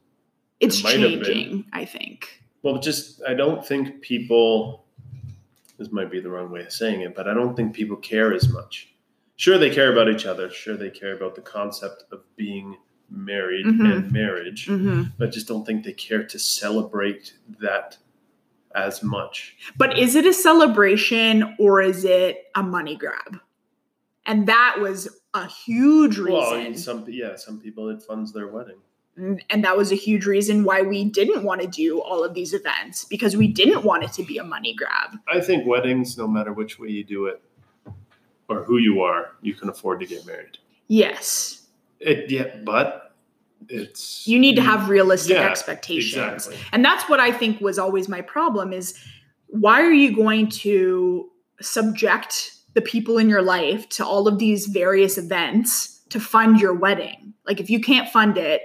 it's been. changing i think Well, just I don't think people. This might be the wrong way of saying it, but I don't think people care as much. Sure, they care about each other. Sure, they care about the concept of being married Mhm. and marriage. mm-hmm. But just don't think they care to celebrate that as much. But is it a celebration or is it a money grab? And that was a huge Well, I reason. mean, some yeah, some people it funds their wedding. and and that was a huge reason why we didn't want to do all of these events because we didn't want it to be a money grab. I think weddings, no matter which way you do it or who you are, you can afford to get married. Yes. It yeah, but it's You need to have realistic Yeah, expectations. exactly. And that's what I think was always my problem is why are you going to subject the people in your life to all of these various events to fund your wedding? Like if you can't fund it,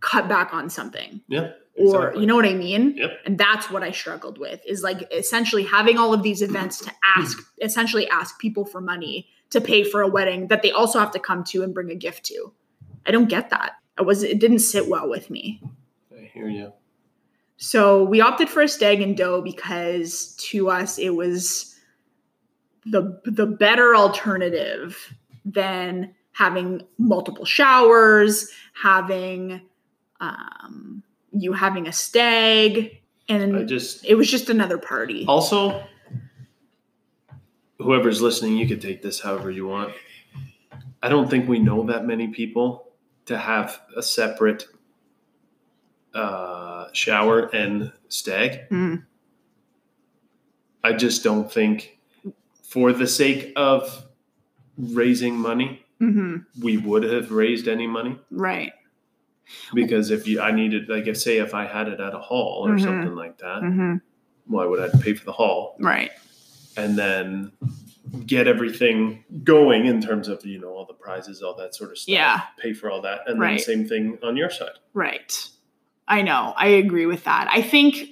cut back on something. Yeah. Or you know what I mean? Yep. And that's what I struggled with is like essentially having all of these events to ask essentially ask people for money to pay for a wedding that they also have to come to and bring a gift to. I don't get that. I was it didn't sit well with me. I hear you. So we opted for a stag and doe because to us it was the the better alternative than having multiple showers, having um, you having a stag, and I just it was just another party. also whoever's listening, you could take this however you want. I don't think we know that many people to have a separate uh, shower and stag. Mm. I just don't think, for the sake of raising money, hmm we would have raised any money Right. because if you, I needed, like, if say if I had it at a hall or Mhm. something like that, hmm well, I would have to pay for the hall Right. and then get everything going in terms of you know all the prizes, all that sort of stuff. Yeah. pay for all that, and Right. then same thing on your side. Right. I know. I agree with that. I think.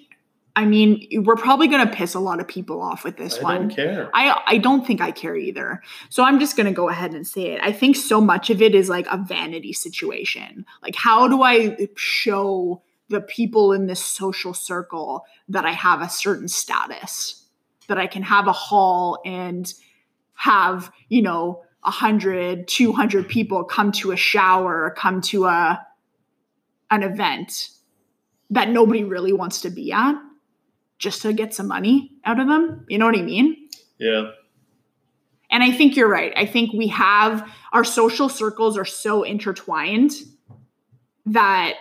I mean, we're probably going to piss a lot of people off with this I one. don't care. I I don't think I care either. So I'm just going to go ahead and say it. I think so much of it is like a vanity situation. Like how do I show the people in this social circle that I have a certain status? That I can have a hall and have, you know, 100, 200 people come to a shower, come to a an event that nobody really wants to be at just to get some money out of them. You know what I mean? yeah, And I think you're right. I think we have our social circles are so intertwined that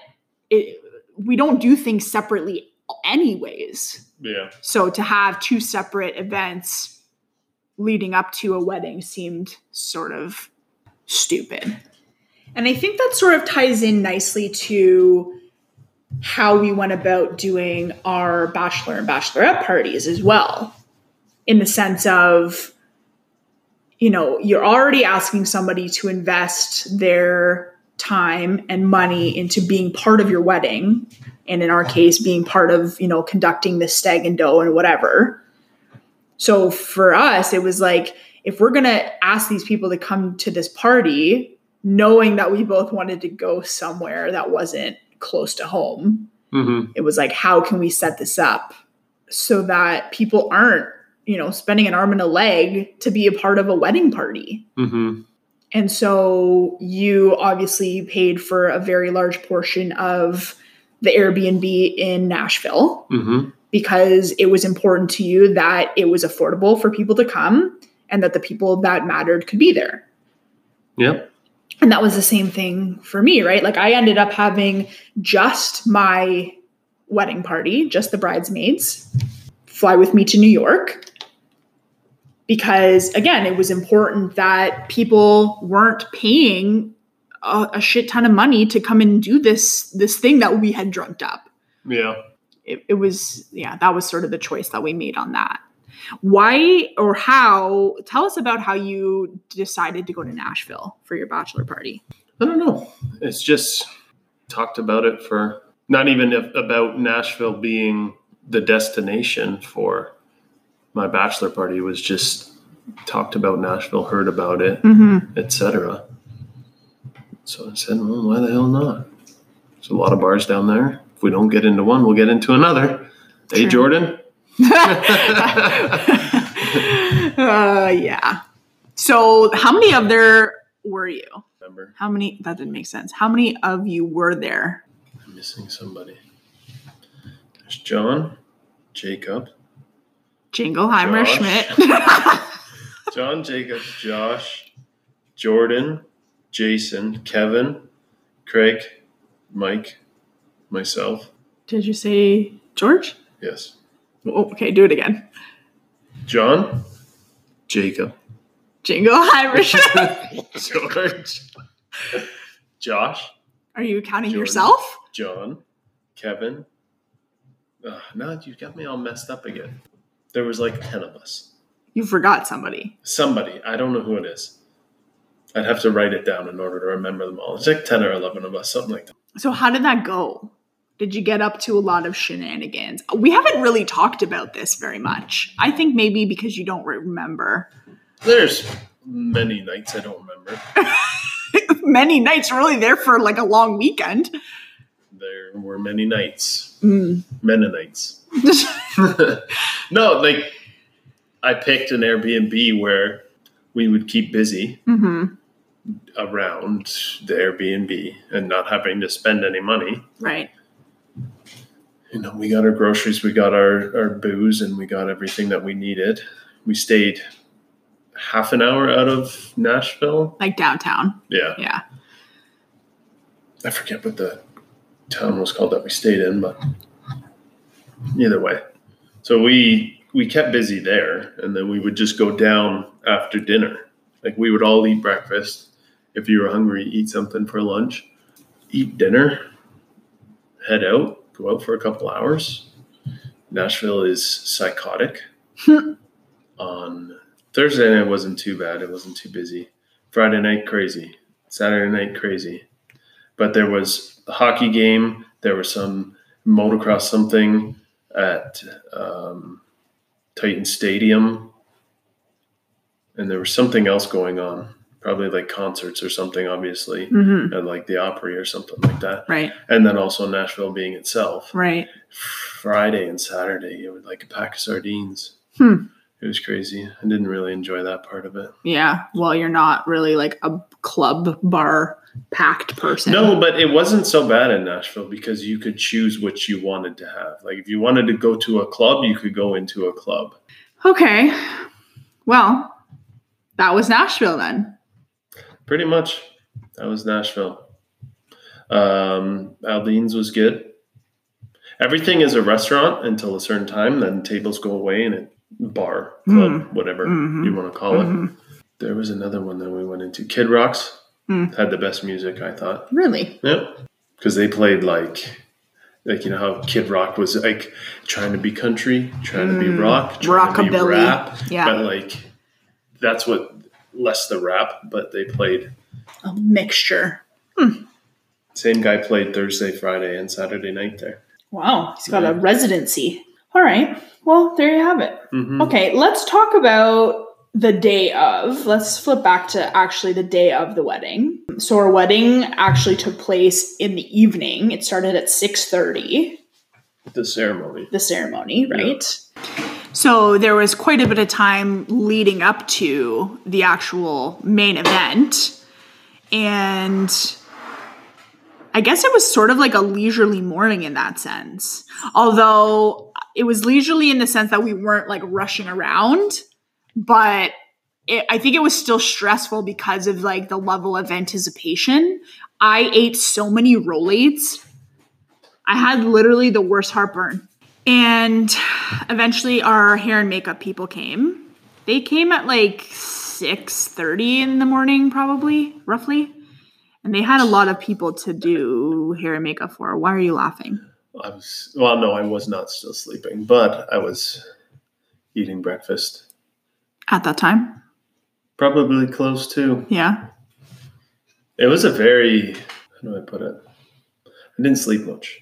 it, we don't do things separately, anyways. yeah. So to have two separate events leading up to a wedding seemed sort of stupid. And I think that sort of ties in nicely to how we went about doing our bachelor and bachelorette parties as well, in the sense of, you know, you're already asking somebody to invest their time and money into being part of your wedding and in our case being part of you know conducting the stag and doe and whatever so for us it was like if we're going to ask these people to come to this party knowing that we both wanted to go somewhere that wasn't close to home Mm-hmm. it was like how can we set this up so that people aren't you know spending an arm and a leg to be a part of a wedding party Mm-hmm. and so you obviously paid for a very large portion of the Airbnb in Nashville Mm-hmm. Because it was important to you that it was affordable for people to come and that the people that mattered could be there. Yeah. And that was the same thing for me, right? Like I ended up having just my wedding party, just the bridesmaids fly with me to New York because again, it was important that people weren't paying a, a shit ton of money to come and do this this thing that we had dreamt up. Yeah. It, it was yeah, that was sort of the choice that we made on that. Why or how? Tell us about how you decided to go to Nashville for your bachelor party. I don't know. It's just talked about it for not even if, about Nashville being the destination for my bachelor party. It was just talked about Nashville, heard about it, Mm-hmm. etc. So I said, well, why the hell not? There's a lot of bars down there. If we don't get into one, we'll get into another. Hey, True. Jordan. uh, yeah. So, how many of there were you? Remember, How many? That didn't make sense. How many of you were there? I'm missing somebody. There's John, Jacob, Jingleheimer Josh. Schmidt. John, Jacob, Josh, Jordan, Jason, Kevin, Craig, Mike, myself. Did you say George? Yes. Oh, okay, do it again. John, Jacob, Jingleheimer Schmidt. George, Josh, Are you counting Jordan. yourself? John, Kevin. Uh, no, you got me all messed up again. There was like 10 of us. You forgot somebody. Somebody, I don't know who it is. I'd have to write it down in order to remember them all. It's like 10 or 11 of us, something like that. So, how did that go? Did you get up to a lot of shenanigans? We haven't really talked about this very much. I think maybe because you don't remember. There's many nights I don't remember. Many nights really there for like a long weekend. There were many nights, Mm. Mennonites. no, like I picked an Airbnb where we would keep busy hmm around the Airbnb and not having to spend any money. Right. You know, we got our groceries, we got our, our booze, and we got everything that we needed. We stayed half an hour out of Nashville. Like downtown. Yeah. Yeah. I forget what the town was called that we stayed in, but either way. So we we kept busy there and then we would just go down after dinner. Like we would all eat breakfast. If you were hungry, eat something for lunch, eat dinner, head out, go out for a couple hours. Nashville is psychotic. On Thursday night wasn't too bad. It wasn't too busy. Friday night crazy. Saturday night crazy. But there was a hockey game. There was some motocross something at um, Titan Stadium, and there was something else going on. Probably like concerts or something, obviously, hmm at like the Opry or something like that. Right. And then also Nashville being itself. Right. Friday and Saturday, it was like a pack of sardines. Hmm. It was crazy. I didn't really enjoy that part of it. Yeah. Well, you're not really like a club bar packed person. No, but it wasn't so bad in Nashville because you could choose what you wanted to have. Like if you wanted to go to a club, you could go into a club. Okay. Well, that was Nashville then. Pretty much. That was Nashville. Um, Aldean's was good. Everything is a restaurant until a certain time. Then tables go away and it bar, club, Mm. whatever Mhm. you want to call it. Mhm. There was another one that we went into. Kid Rocks Mm. had the best music, I thought. Really? Yep. Because they played like, like you know how Kid Rock was like trying to be country, trying to be Mm, rock, trying to be rap, Yeah. but like that's what less the rap. But they played. A mixture. Same guy played Thursday, Friday, and Saturday night there. Wow. He's got Yeah. a residency. All right. Well, there you have it. Mhm. Okay, let's talk about the day of. Let's flip back to actually the day of the wedding. So our wedding actually took place in the evening. It started at 6:30, The ceremony. the ceremony, right? So there was quite a bit of time leading up to the actual main event. And I guess it was sort of like a leisurely morning in that sense. Although it was leisurely in the sense that we weren't like rushing around, but it, I think it was still stressful because of like the level of anticipation. I ate so many Rolaids. I had literally the worst heartburn. And eventually our hair and makeup people came. They came at like 6:30 in the morning probably, roughly. And they had a lot of people to do hair and makeup for. Why are you laughing? I was well, no, I was not still sleeping, but I was eating breakfast. At that time? Probably close to. Yeah. It was a very how do I put it? I didn't sleep much.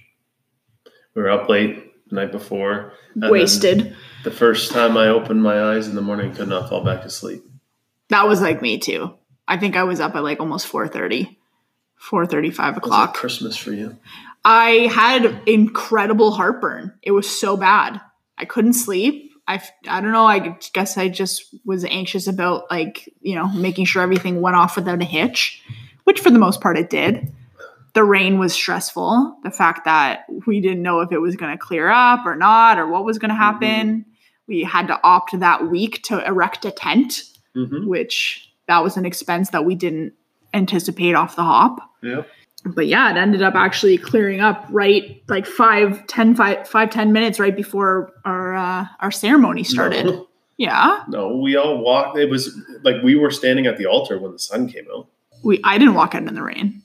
We were up late the night before. Wasted. The first time I opened my eyes in the morning, could not fall back asleep. That was like me too. I think I was up at like almost 4:30. 4:35 It was like o'clock. Christmas for you. I had incredible heartburn. It was so bad. I couldn't sleep. I, I don't know. I guess I just was anxious about like, you know, making sure everything went off without a hitch, which for the most part it did. The rain was stressful. The fact that we didn't know if it was going to clear up or not or what was going to happen. We had to opt that week to erect a tent, Mm-hmm. which that was an expense that we didn't anticipate off the hop Yeah. but yeah, it ended up actually clearing up right like five, ten, five, five, ten minutes right before our uh, our ceremony started. No, Yeah, no, we all walked. It was like we were standing at the altar when the sun came out. we I didn't walk out in the rain.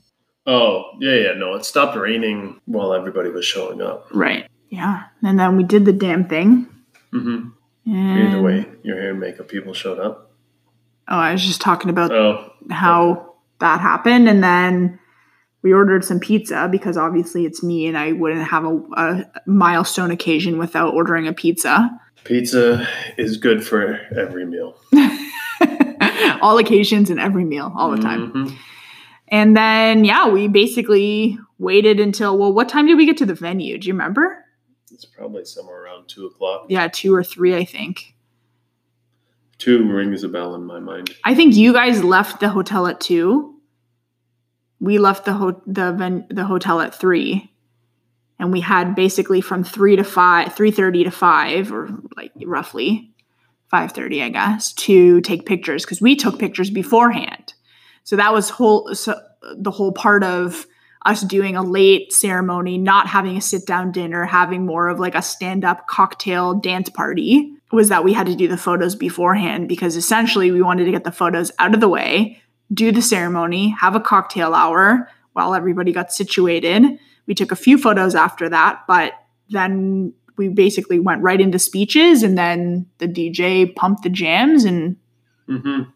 Oh, yeah, yeah. No, it stopped raining while everybody was showing up. Right. Yeah, and then we did the damn thing. Mm-hmm. And, Either way, your hair and makeup people showed up. Oh, I was just talking about Oh, how that happened, and then we ordered some pizza because obviously it's me, and I wouldn't have a, a milestone occasion without ordering a pizza. pizza is good for every meal. all occasions and every meal, all the time. Mhm. And then, yeah, we basically waited until, well, what time did we get to the venue? Do you remember? It's probably somewhere around two o'clock. Yeah, two or three, I think. Two rings a bell in my mind. I think you guys left the hotel at two. We left the ho- the ven- the hotel at three, and we had basically from three to five, three thirty to five, or like roughly five thirty, I guess, to take pictures because we took pictures beforehand. So that was whole so the whole part of us doing a late ceremony, not having a sit down dinner, having more of like a stand up cocktail dance party was that we had to do the photos beforehand because essentially we wanted to get the photos out of the way, do the ceremony, have a cocktail hour while everybody got situated. We took a few photos after that, but then we basically went right into speeches and then the DJ pumped the jams and Mm-hmm.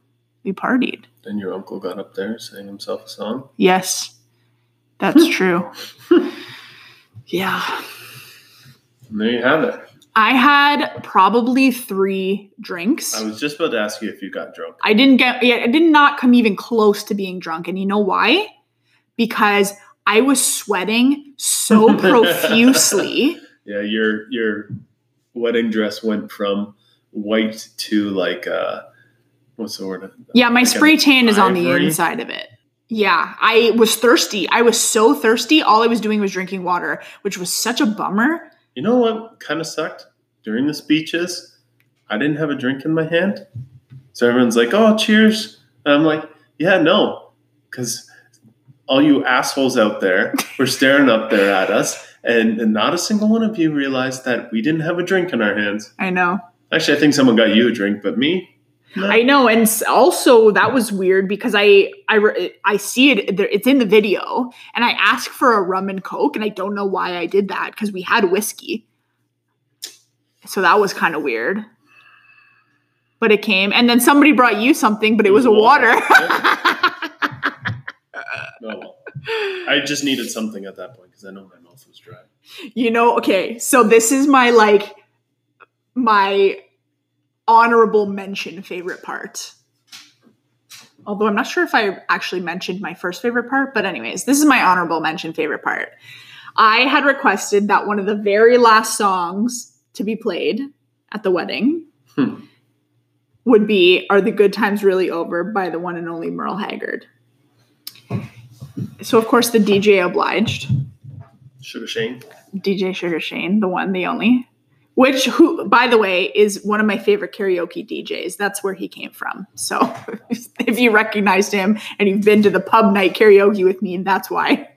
We partied. Then your uncle got up there, sang himself a song. Yes, that's true. yeah. And there you have it. I had probably three drinks. I was just about to ask you if you got drunk. I didn't get yeah, I did not come even close to being drunk. And you know why? Because I was sweating so profusely. Yeah, your your wedding dress went from white to like uh what's the word? Yeah, my Like spray tan is on the inside of it. Yeah, I was thirsty. I was so thirsty. All I was doing was drinking water, which was such a bummer. You know what kind of sucked? During the speeches, I didn't have a drink in my hand. So everyone's like, oh, cheers. And I'm like, yeah, no. Because all you assholes out there were staring up there at us, and, and not a single one of you realized that we didn't have a drink in our hands. I know. Actually, I think someone got you a drink, but me? No. I know, and also that was weird because I I re- I see it. there- It's in the video, and I asked for a rum and coke, and I don't know why I did that because we had whiskey, so that was kind of weird. But it came, and then somebody brought you something, but it, was, a water. Well. I just needed something at that point because I know my mouth was dry. you know, okay, so this is my like my honorable mention favorite part. Although I'm not sure if I actually mentioned my first favorite part, but anyways, this is my honorable mention favorite part. I had requested that one of the very last songs to be played at the wedding Hmm. would be Are the Good Times Really Over by the one and only Merle Haggard. So of course the DJ obliged. Sugar Shane. DJ Sugar Shane, the one, the only. Which, who, by the way, is one of my favorite karaoke DJs. That's where he came from. So, if you recognized him and you've been to the pub night karaoke with me, that's why.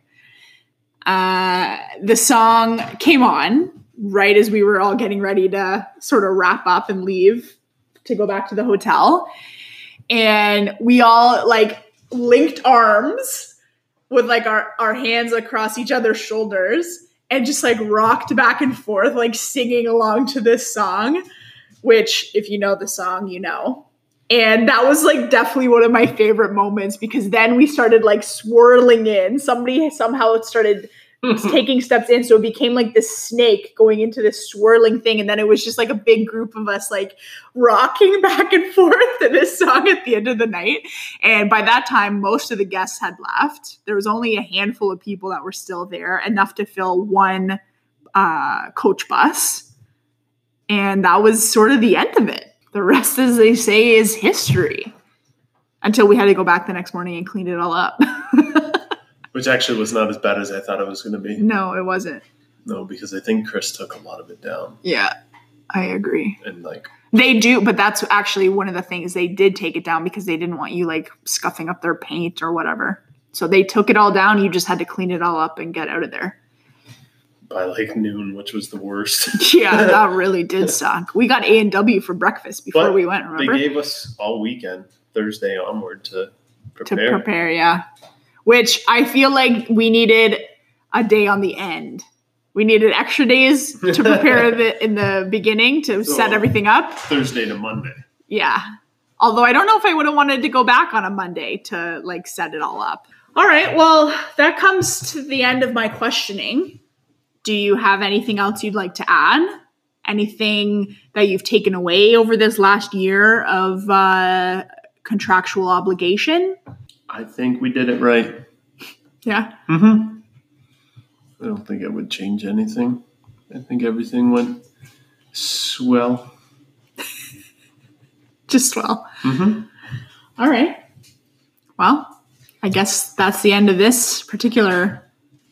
Uh, the song came on, right as we were all getting ready to sort of wrap up and leave to go back to the hotel. And we all like linked arms with like our, our hands across each other's shoulders and just like rocked back and forth, like singing along to this song, which, if you know the song, you know. And that was like definitely one of my favorite moments because then we started like swirling in. Somebody somehow it started taking steps in. So it became like this snake going into this swirling thing. And then it was just like a big group of us like rocking back and forth to this song at the end of the night. And by that time, most of the guests had left. There was only a handful of people that were still there, enough to fill one uh, coach bus. And that was sort of the end of it. The rest, as they say, is history. Until we had to go back the next morning and clean it all up. Which actually was not as bad as I thought it was going to be. no, it wasn't. No, because I think Chris took a lot of it down. Yeah, I agree. And like, They do, but that's actually one of the things they did take it down because they didn't want you like scuffing up their paint or whatever. So they took it all down. You just had to clean it all up and get out of there. by like noon, which was the worst. Yeah, that really did suck. We got A and W for breakfast before But we went. Remember? They gave us all weekend, Thursday onward, to prepare. to prepare. prepare. Yeah, which I feel like we needed a day on the end. We needed extra days to prepare the, in the beginning to set everything up. Thursday to Monday. Yeah. Although I don't know if I would have wanted to go back on a Monday to like set it all up. All right. Well, that comes to the end of my questioning. Do you have anything else you'd like to add? Anything that you've taken away over this last year of uh, contractual obligation? I think we did it right. Yeah. Mm-hmm. I don't think I would change anything. I think everything went swell. Just well. Mm-hmm. All right. Well, I guess that's the end of this particular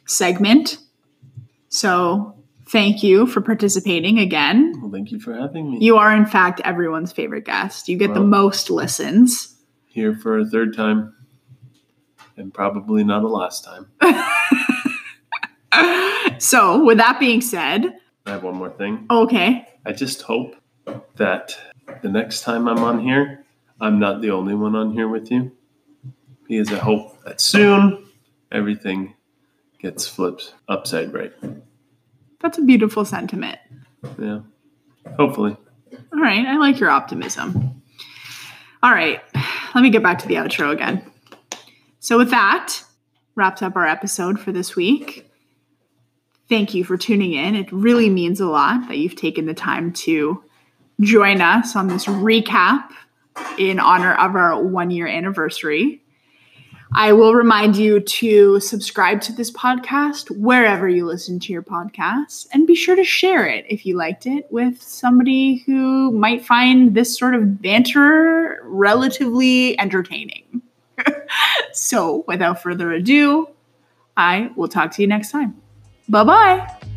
segment. So thank you for participating again. Well, thank you for having me. You are, in fact, everyone's favorite guest. You get the most listens. Here for a third time, and probably not the last time. So, with that being said, I have one more thing. okay. I just hope that the next time I'm on here, I'm not the only one on here with you. Because I hope that soon everything gets flipped upside right. That's a beautiful sentiment. Yeah. Hopefully. All right. I like your optimism. All right. Let me get back to the outro again. So, with that, wraps up our episode for this week. Thank you for tuning in. It really means a lot that you've taken the time to join us on this recap in honor of our one year anniversary. I will remind you to subscribe to this podcast wherever you listen to your podcasts and be sure to share it if you liked it with somebody who might find this sort of banter relatively entertaining. so, without further ado, I will talk to you next time. Bye bye.